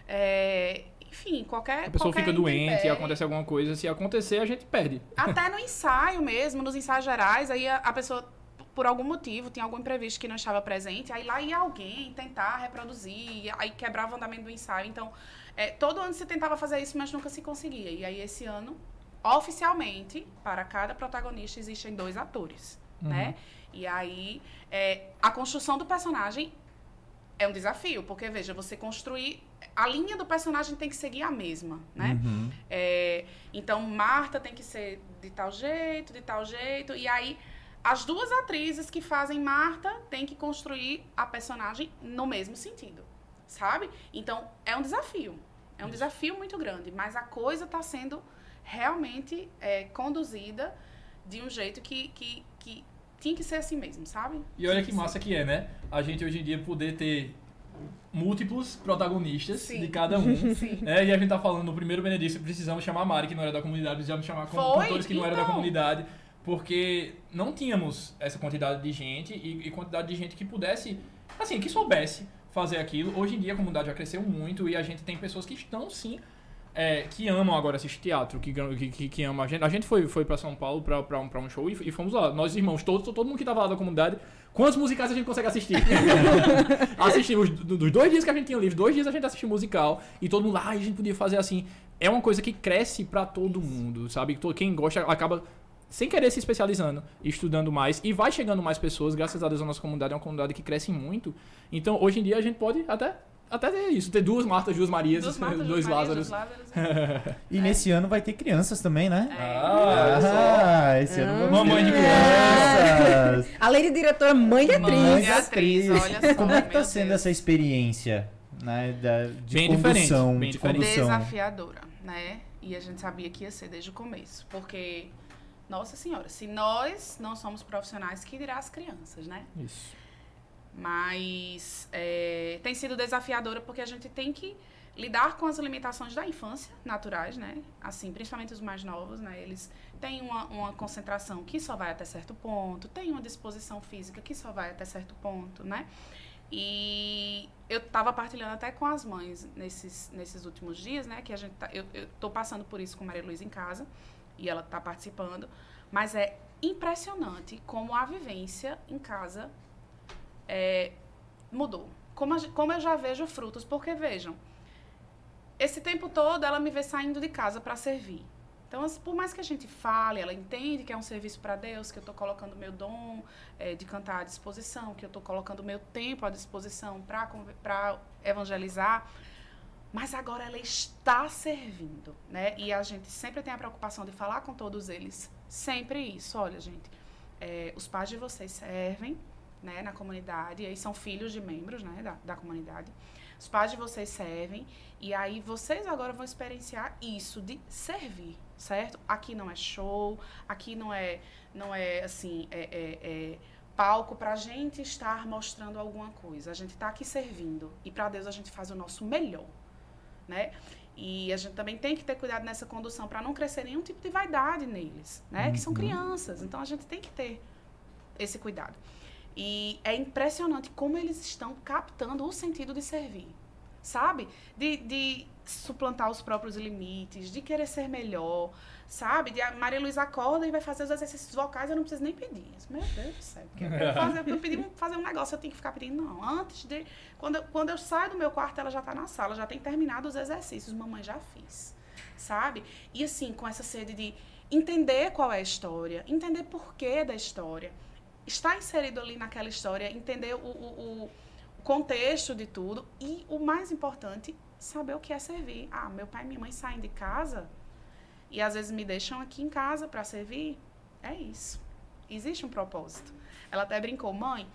é, enfim, qualquer. A pessoa qualquer fica doente, acontece alguma coisa. Se acontecer, a gente perde. Até no ensaio mesmo, nos ensaios gerais, aí a, a pessoa, por algum motivo, tinha algum imprevisto que não estava presente, aí lá ia alguém tentar reproduzir, aí quebrava o andamento do ensaio. Então, é, todo ano se tentava fazer isso, mas nunca se conseguia. E aí, esse ano, oficialmente, para cada protagonista, existem dois atores, né? E aí, é, a construção do personagem é um desafio, porque, veja, você construir... A linha do personagem tem que seguir a mesma, né? Uhum. É, então, Marta tem que ser de tal jeito, de tal jeito. E aí, as duas atrizes que fazem Marta têm que construir a personagem no mesmo sentido, sabe? Então, é um desafio. É um desafio muito grande. Mas a coisa está sendo realmente é, conduzida de um jeito que, que, que tinha que ser assim mesmo, sabe? E olha que massa que é, né? A gente hoje em dia poder ter múltiplos protagonistas Sim. de cada um. *laughs* Sim. né? E a gente tá falando no primeiro Benedito, precisamos chamar a Mari, que não era da comunidade, precisamos chamar Foi? cantores que não eram da Então. comunidade, porque não tínhamos essa quantidade de gente e, e quantidade de gente que pudesse, assim, que soubesse fazer aquilo. Hoje em dia a comunidade já cresceu muito e a gente tem pessoas que estão sim. é, que amam agora assistir teatro, que, que, que, amam a gente. A gente foi, foi pra São Paulo pra, pra, um, pra um show e, e fomos lá. Nós irmãos, todos, todo mundo que tava lá da comunidade. Quantos musicais a gente consegue assistir? *laughs* Assistimos do- dos dois dias que a gente tinha livre, dois dias a gente assistiu musical e todo mundo lá, "Ai, a gente podia fazer assim. É uma coisa que cresce pra todo mundo, sabe? Quem gosta acaba sem querer se especializando, estudando mais e vai chegando mais pessoas. Graças a Deus a nossa comunidade é uma comunidade que cresce muito. Então hoje em dia a gente pode até até ter isso, ter duas Martas, duas Marias, Duas *laughs* Martas, dois Lázaros. Lázaros. *laughs* E nesse ano vai ter crianças também, né? Ah, olha só. Ah, esse ano vamos Mamãe ter de crianças. A lei de diretora mãe de atriz. Mãe de atriz, olha só, Como é que tá sendo Deus. essa experiência, né, da, de Bem diferente, condução, bem de diferente. condução? desafiadora, né? E a gente sabia que ia ser desde o começo, porque nossa senhora, se nós não somos profissionais, que dirá as crianças, né? Isso. Mas é, tem sido desafiadora porque a gente tem que lidar com as limitações da infância naturais, né? Assim, principalmente os mais novos, né? Eles têm uma, uma concentração que só vai até certo ponto, têm uma disposição física que só vai até certo ponto, né? E eu estava partilhando até com as mães nesses, nesses últimos dias, né? Que a gente tá, eu, eu tô passando por isso com Maria Luísa em casa e ela está participando. Mas é impressionante como a vivência em casa é, mudou. Como, a, como eu já vejo frutos, porque vejam, esse tempo todo ela me vê saindo de casa para servir. Então, por mais que a gente fale, ela entende que é um serviço para Deus, que eu estou colocando meu dom é, de cantar à disposição, que eu estou colocando meu tempo à disposição para evangelizar. Mas agora ela está servindo, né? E a gente sempre tem a preocupação de falar com todos eles. Sempre isso. Olha, gente, é, os pais de vocês servem né, na comunidade, e aí são filhos de membros né, da, da comunidade. Os pais de vocês servem, e aí vocês agora vão experienciar isso de servir, certo? Aqui não é show, aqui não é, não é assim, é, é, é palco para a gente estar mostrando alguma coisa. A gente está aqui servindo, e para Deus a gente faz o nosso melhor, né? E a gente também tem que ter cuidado nessa condução para não crescer nenhum tipo de vaidade neles, né? Uhum. Que são uhum. crianças. Então a gente tem que ter esse cuidado. E é impressionante como eles estão captando o sentido de servir. Sabe? De, de suplantar os próprios limites, de querer ser melhor, sabe? De a Maria Luísa acorda e vai fazer os exercícios vocais, eu não preciso nem pedir. Meu Deus do céu. Porque eu, *laughs* fazer, eu pedi fazer um negócio, eu tenho que ficar pedindo. Não, antes de. Quando eu, quando eu saio do meu quarto, ela já está na sala, já tem terminado os exercícios. Mamãe já fiz. Sabe? E assim, com essa sede de entender qual é a história, entender porquê da história estar inserido ali naquela história, entender o, o, o, contexto de tudo e, o mais importante, saber o que é servir. Ah, meu pai e minha mãe saem de casa e às vezes me deixam aqui em casa para servir. É isso. Existe um propósito. Ela até brincou, mãe,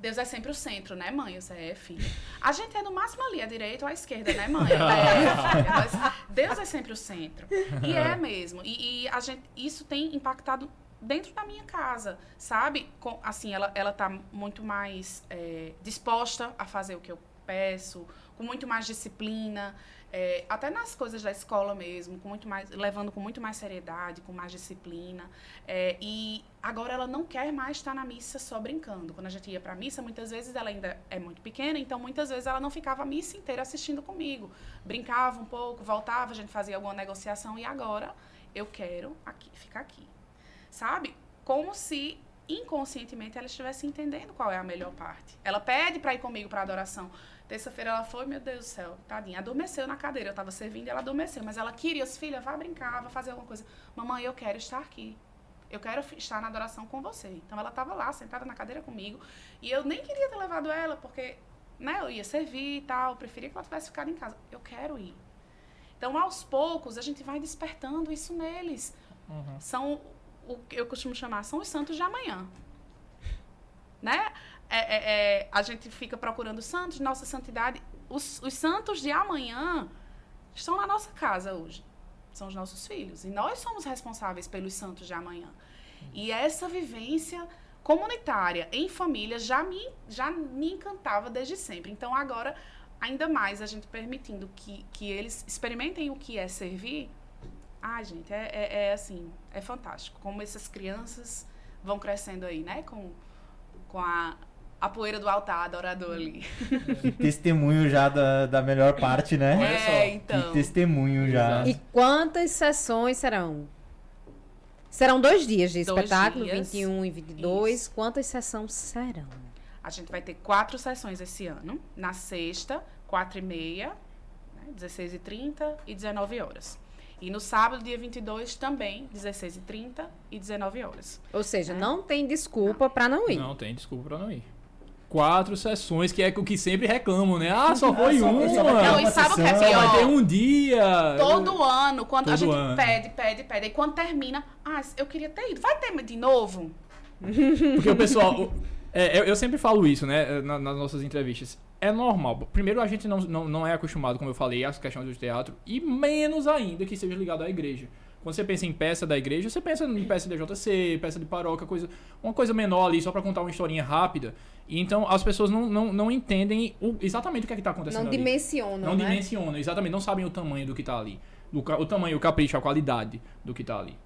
Deus é sempre o centro, né, mãe? Você é filha. A gente é no máximo ali, à direita ou à esquerda, né, mãe? É, Deus é sempre o centro. E é mesmo. E, e, a gente, isso tem impactado dentro da minha casa, sabe? Com, assim, ela, ela tá muito mais é, disposta a fazer o que eu peço, com muito mais disciplina, é, até nas coisas da escola mesmo, com muito mais, levando com muito mais seriedade, com mais disciplina. É, e agora ela não quer mais estar na missa só brincando. Quando a gente ia para a missa, muitas vezes ela ainda é muito pequena, então muitas vezes ela não ficava a missa inteira assistindo comigo. Brincava um pouco, voltava, a gente fazia alguma negociação e agora eu quero aqui, ficar aqui sabe? Como se inconscientemente ela estivesse entendendo qual é a melhor parte. Ela pede para ir comigo para adoração. Terça-feira ela foi, meu Deus do céu, tadinha, adormeceu na cadeira. Eu estava servindo e ela adormeceu, mas ela queria, os filhos, vá brincar, vá fazer alguma coisa. Mamãe, eu quero estar aqui. Eu quero estar na adoração com você. Então ela estava lá, sentada na cadeira comigo, e eu nem queria ter levado ela, porque né, eu ia servir e tal, eu preferia que ela tivesse ficado em casa. Eu quero ir. Então, aos poucos, a gente vai despertando isso neles. Uhum. São o que eu costumo chamar são os santos de amanhã. Né? É, é, é, a gente fica procurando santos, nossa santidade. Os, os santos de amanhã estão na nossa casa hoje. São os nossos filhos. E nós somos responsáveis pelos santos de amanhã. E essa vivência comunitária, em família, já me, já me encantava desde sempre. Então, agora, ainda mais a gente permitindo que, que eles experimentem o que é servir, ah, gente, é, é, é, assim, é fantástico. Como essas crianças vão crescendo aí, né? Com, com a, a poeira do altar adorador ali. Que testemunho já da, da melhor parte, né? É, então. Que testemunho já. E quantas sessões serão? Serão dois dias de dois espetáculo, dias. 21 e 22. Isso. Quantas sessões serão? A gente vai ter quatro sessões esse ano. Na sexta, quatro e meia, né, 16 e 30 e 19 horas. E no sábado, dia 22, também, 16h30 e 19 horas. Ou seja, é. não tem desculpa para não ir. Não tem desculpa para não ir. Quatro sessões, que é o que sempre reclamam, né? Ah, só foi uma. Não, e sabe o que é pior? Vai ter um dia. Todo ano, quando Todo a gente ano. pede, pede, pede. E quando termina, ah, eu queria ter ido. Vai ter de novo? Porque o pessoal. É, eu, eu, sempre falo isso, né? nas nossas entrevistas é normal. Primeiro, a gente não, não, não é acostumado, como eu falei, às questões do teatro, e menos ainda que seja ligado à igreja. Quando você pensa em peça da igreja, você pensa em peça de JC, peça de paróquia, coisa, uma coisa menor ali, só para contar uma historinha rápida. E então as pessoas não, não, não entendem o, exatamente o que é está acontecendo não ali. Dimensionam, não né? dimensionam, exatamente, não sabem o tamanho do que está ali. O, o tamanho, o capricho, a qualidade do que está ali.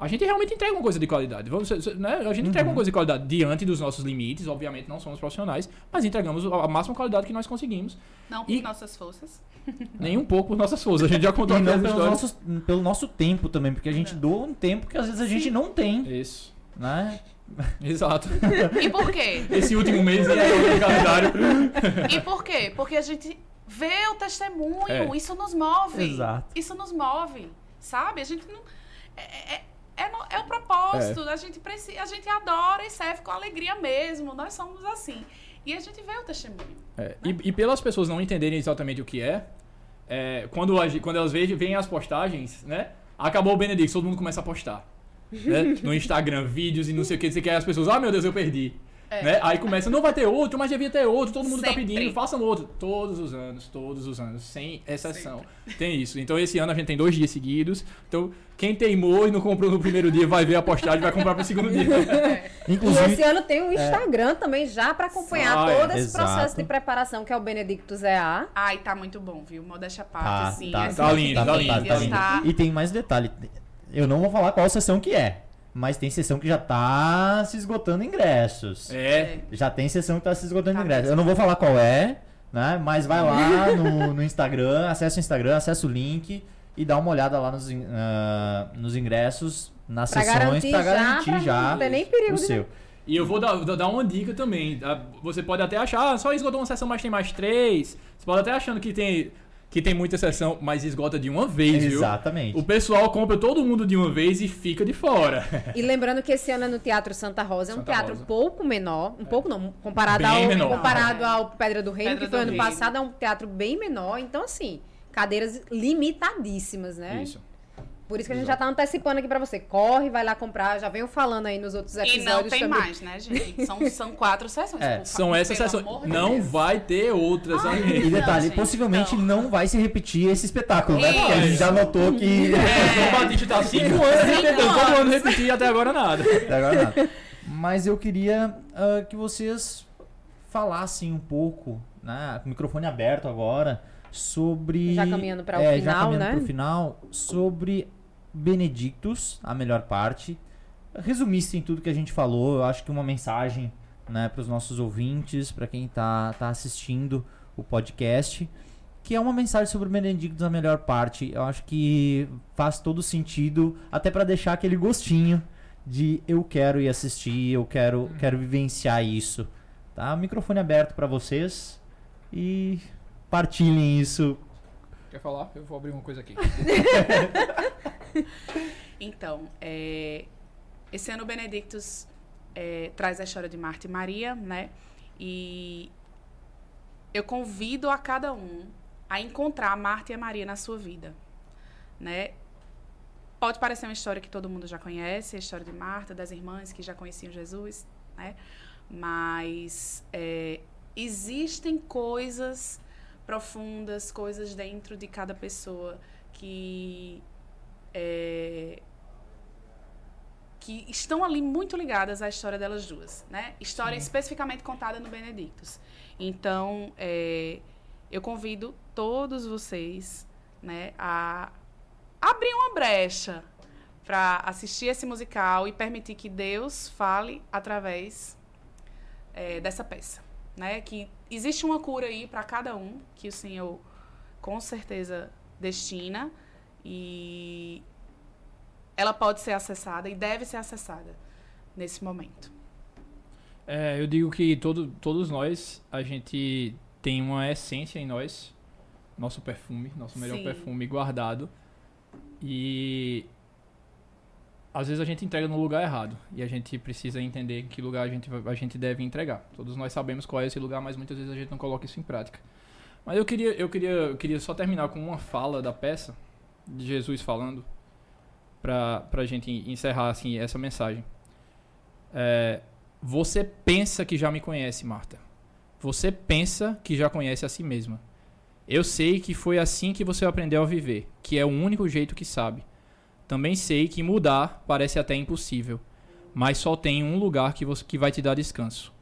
A gente realmente entrega uma coisa de qualidade. Vamos, né? A gente entrega uma coisa de qualidade diante dos nossos limites, obviamente não somos profissionais, mas entregamos a máxima qualidade que nós conseguimos. Não por E- nossas forças. *laughs* Nem um pouco por nossas forças. A gente já contou E não pelo nosso, pelo nosso tempo também, porque a gente doa um tempo que às vezes a gente não tem, Isso. né? Exato. E por quê? Esse último mês aí é o calendário. E por quê? Porque a gente vê o testemunho, É. isso nos move. Exato. Isso nos move, sabe? A gente não. É, é, é, no- é o propósito, a, gente precisa, a gente adora e serve com alegria mesmo. Nós somos assim. E a gente vê o testemunho. É, e, e pelas pessoas não entenderem exatamente o que é, é, quando, quando elas veem, veem as postagens, né? Acabou o Benedicto, todo mundo começa a postar. né? *laughs* No Instagram, vídeos e não sei o que, não sei o que, aí as pessoas, ah meu Deus, eu perdi. É. Né? Aí começa, não vai ter outro, mas devia ter outro, todo mundo tá Sempre. pedindo, façam outro. Todos os anos, todos os anos, sem exceção. Tem isso. Então esse ano a gente tem dois dias seguidos. Então, quem teimou e não comprou no primeiro dia vai ver a postagem e vai comprar pro segundo dia. E Inclusive, esse ano tem o Instagram também já para acompanhar Ah, é. todo esse Exato. processo de preparação que é o Benedictus EA. Ai, tá muito bom, viu? Modéstia à parte, Tá, assim. tá, as tá lindo, tá lindo, tá lindo. tá? E tem mais detalhe. Eu não vou falar qual sessão que é, mas tem sessão que já tá se esgotando ingressos. É. Já tem sessão que tá se esgotando Tá ingressos. Eu não vou falar qual é, né? Mas vai lá *laughs* no, no Instagram, acessa o Instagram, acessa o link e dá uma olhada lá nos, ah, nos ingressos, nas Pra sessões, garantir pra já, garantir pra já não ter nem perigo o de- seu. E eu vou dar, vou dar uma dica também. Ah, Você pode até achar, ah, só esgotou uma sessão, mas tem mais três. Você pode até achando que tem, que tem muita sessão, mas esgota de uma vez, viu? Exatamente. O pessoal compra todo mundo de uma vez e fica de fora. *laughs* E lembrando que esse ano é no Teatro Santa Rosa, é um Santa teatro Rosa. pouco menor, um pouco não, comparado, Bem ao, menor. comparado É. ao Pedra do Reino, Pedra que foi ano Reino. passado, é um teatro bem menor, então assim, cadeiras limitadíssimas, né? Isso. Por isso que a gente já tá antecipando aqui pra você. Corre, vai lá comprar, já venho falando aí nos outros E episódios não tem também. mais, né, gente? São, são quatro sessões. É, São essas sessões. Não Deus. vai ter outras Ai, aí. E detalhe, gente, possivelmente então. não vai se repetir esse espetáculo, né? Porque a É. gente já notou que. O *laughs* João Batista tá há cinco anos tentando todo ano repetir e até agora nada. Até agora nada. Mas eu queria ah, que vocês falassem um pouco, né, com o microfone aberto agora, sobre. Já caminhando para o é, já final, caminhando né? pro final, sobre Benedictus, a melhor parte. Resumissem tudo que a gente falou, eu acho que uma mensagem né, para os nossos ouvintes, para quem tá, tá assistindo o podcast, que é uma mensagem sobre o Benedictus, a melhor parte. Eu acho que faz todo sentido, até para deixar aquele gostinho de eu quero ir assistir, eu quero, quero vivenciar isso. Tá? Microfone aberto para vocês e partilhem isso. Quer falar? Eu vou abrir uma coisa aqui. *laughs* *laughs* Então, é, esse ano o Benedictus é, traz a história de Marta e Maria, né? E eu convido a cada um a encontrar a Marta e a Maria na sua vida, né? Pode parecer uma história que todo mundo já conhece, a história de Marta, das irmãs que já conheciam Jesus, né? Mas é, existem coisas profundas, coisas dentro de cada pessoa que é, que estão ali muito ligadas à história delas duas, né? História especificamente contada no Benedictus. Então, é, eu convido todos vocês, né, a abrir uma brecha para assistir esse musical e permitir que Deus fale através é, dessa peça, né? Que existe uma cura aí para cada um que o Senhor com certeza destina e ela pode ser acessada e deve ser acessada nesse momento. É, eu digo que todo, todos nós, a gente tem uma essência em nós, nosso perfume, nosso melhor Sim. perfume guardado. E às vezes a gente entrega no lugar errado e a gente precisa entender que lugar a gente, a gente deve entregar. Todos nós sabemos qual é esse lugar, mas muitas vezes a gente não coloca isso em prática. Mas eu queria, eu queria, eu queria só terminar com uma fala da peça de Jesus falando pra, pra gente encerrar assim essa mensagem. É, você pensa que já me conhece, Marta. Você pensa que já conhece a si mesma. Eu sei que foi assim que você aprendeu a viver, que é o único jeito que sabe. Também sei que mudar parece até impossível, mas só tem um lugar que, você, que vai te dar descanso.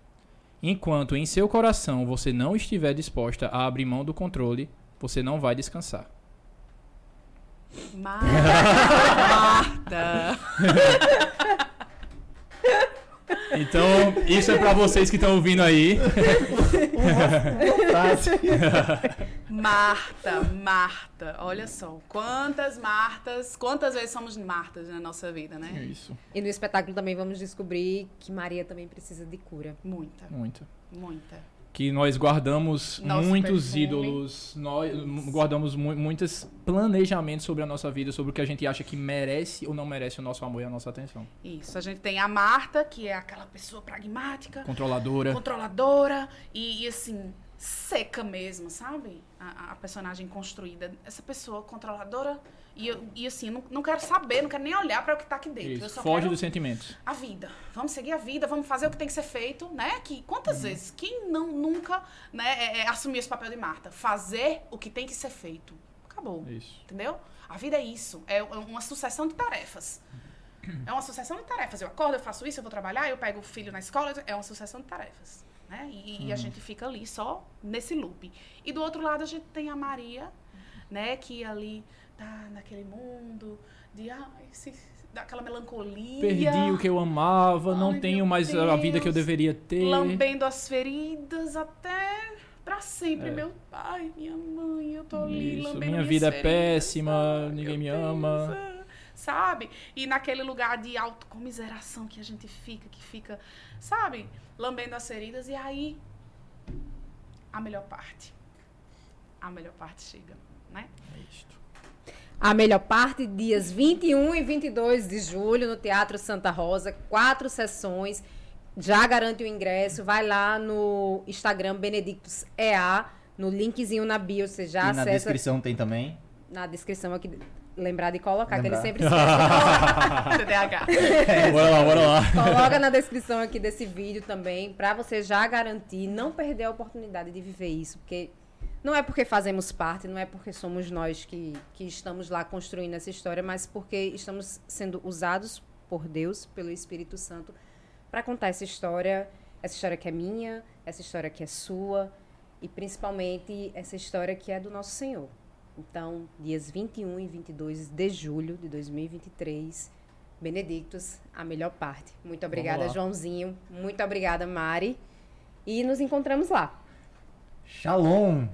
Enquanto em seu coração você não estiver disposta a abrir mão do controle, você não vai descansar. Marta! Marta! *laughs* Então, isso é pra vocês que estão ouvindo aí. *laughs* Marta, Marta, olha só, quantas Martas, quantas vezes somos Martas na nossa vida, É né? isso. E no espetáculo também vamos descobrir que Maria também precisa de cura. Muita, Muito. muita. Que nós guardamos Nosso muitos perfume. ídolos, nós guardamos mu muitos planejamentos sobre a nossa vida, sobre o que a gente acha que merece ou não merece o nosso amor e a nossa atenção. Isso, a gente tem a Marta, que é aquela pessoa pragmática, Controladora. controladora e, e, assim, seca mesmo, sabe? A, a personagem construída. Essa pessoa controladora e, eu- e assim, não, não quero saber, não quero nem olhar para o que tá aqui dentro. Eu Isso. só Foge dos sentimentos. a vida. Vamos seguir a vida, vamos fazer o que tem que ser feito, né? Que quantas vezes quem não nunca, né, é, é, assumiu esse papel de Marta, fazer o que tem que ser feito. Acabou. Isso. Entendeu? A vida é isso, é uma sucessão de tarefas. É uma sucessão de tarefas. Eu acordo, eu faço isso, eu vou trabalhar, eu pego o filho na escola, é uma sucessão de tarefas. Né? E, e a gente fica ali só nesse loop. E do outro lado a gente tem a Maria, né, que ali tá naquele mundo de ai, se, daquela melancolia. Perdi o que eu amava, não Ai, tenho meu mais a vida que eu Deus. deveria ter. lambendo as feridas até pra sempre. É. Meu pai, minha mãe, eu tô ali Isso, lambendo minha vida é feridas. péssima, Ai, ninguém me Deus, ama. é. Sabe? E naquele lugar de autocomiseração que a gente fica, que fica, sabe? Lambendo as feridas. E aí, a melhor parte. A melhor parte chega, né? É isto. A melhor parte, dias 21 e 22 de julho, no Teatro Santa Rosa, quatro sessões. Já garante o ingresso. Vai lá no Instagram Benedictus EA, no linkzinho na bio, você já e na acessa descrição tem também. na descrição aqui. Lembrar de colocar, que Lembrar. ele sempre esquece. *laughs* TDAH. Bora lá, bora lá. Coloca na descrição aqui desse vídeo também, pra você já garantir, não perder a oportunidade de viver isso, porque não é porque fazemos parte, não é porque somos nós que, que estamos lá construindo essa história, mas porque estamos sendo usados por Deus, pelo Espírito Santo, para contar essa história, essa história que é minha, essa história que é sua, e principalmente essa história que é do nosso Senhor. Então, dias 21 e 22 de julho de 2023, Benedictus, a melhor parte. Muito obrigada. Joãozinho. Muito obrigada, Mari. E nos encontramos lá. Shalom!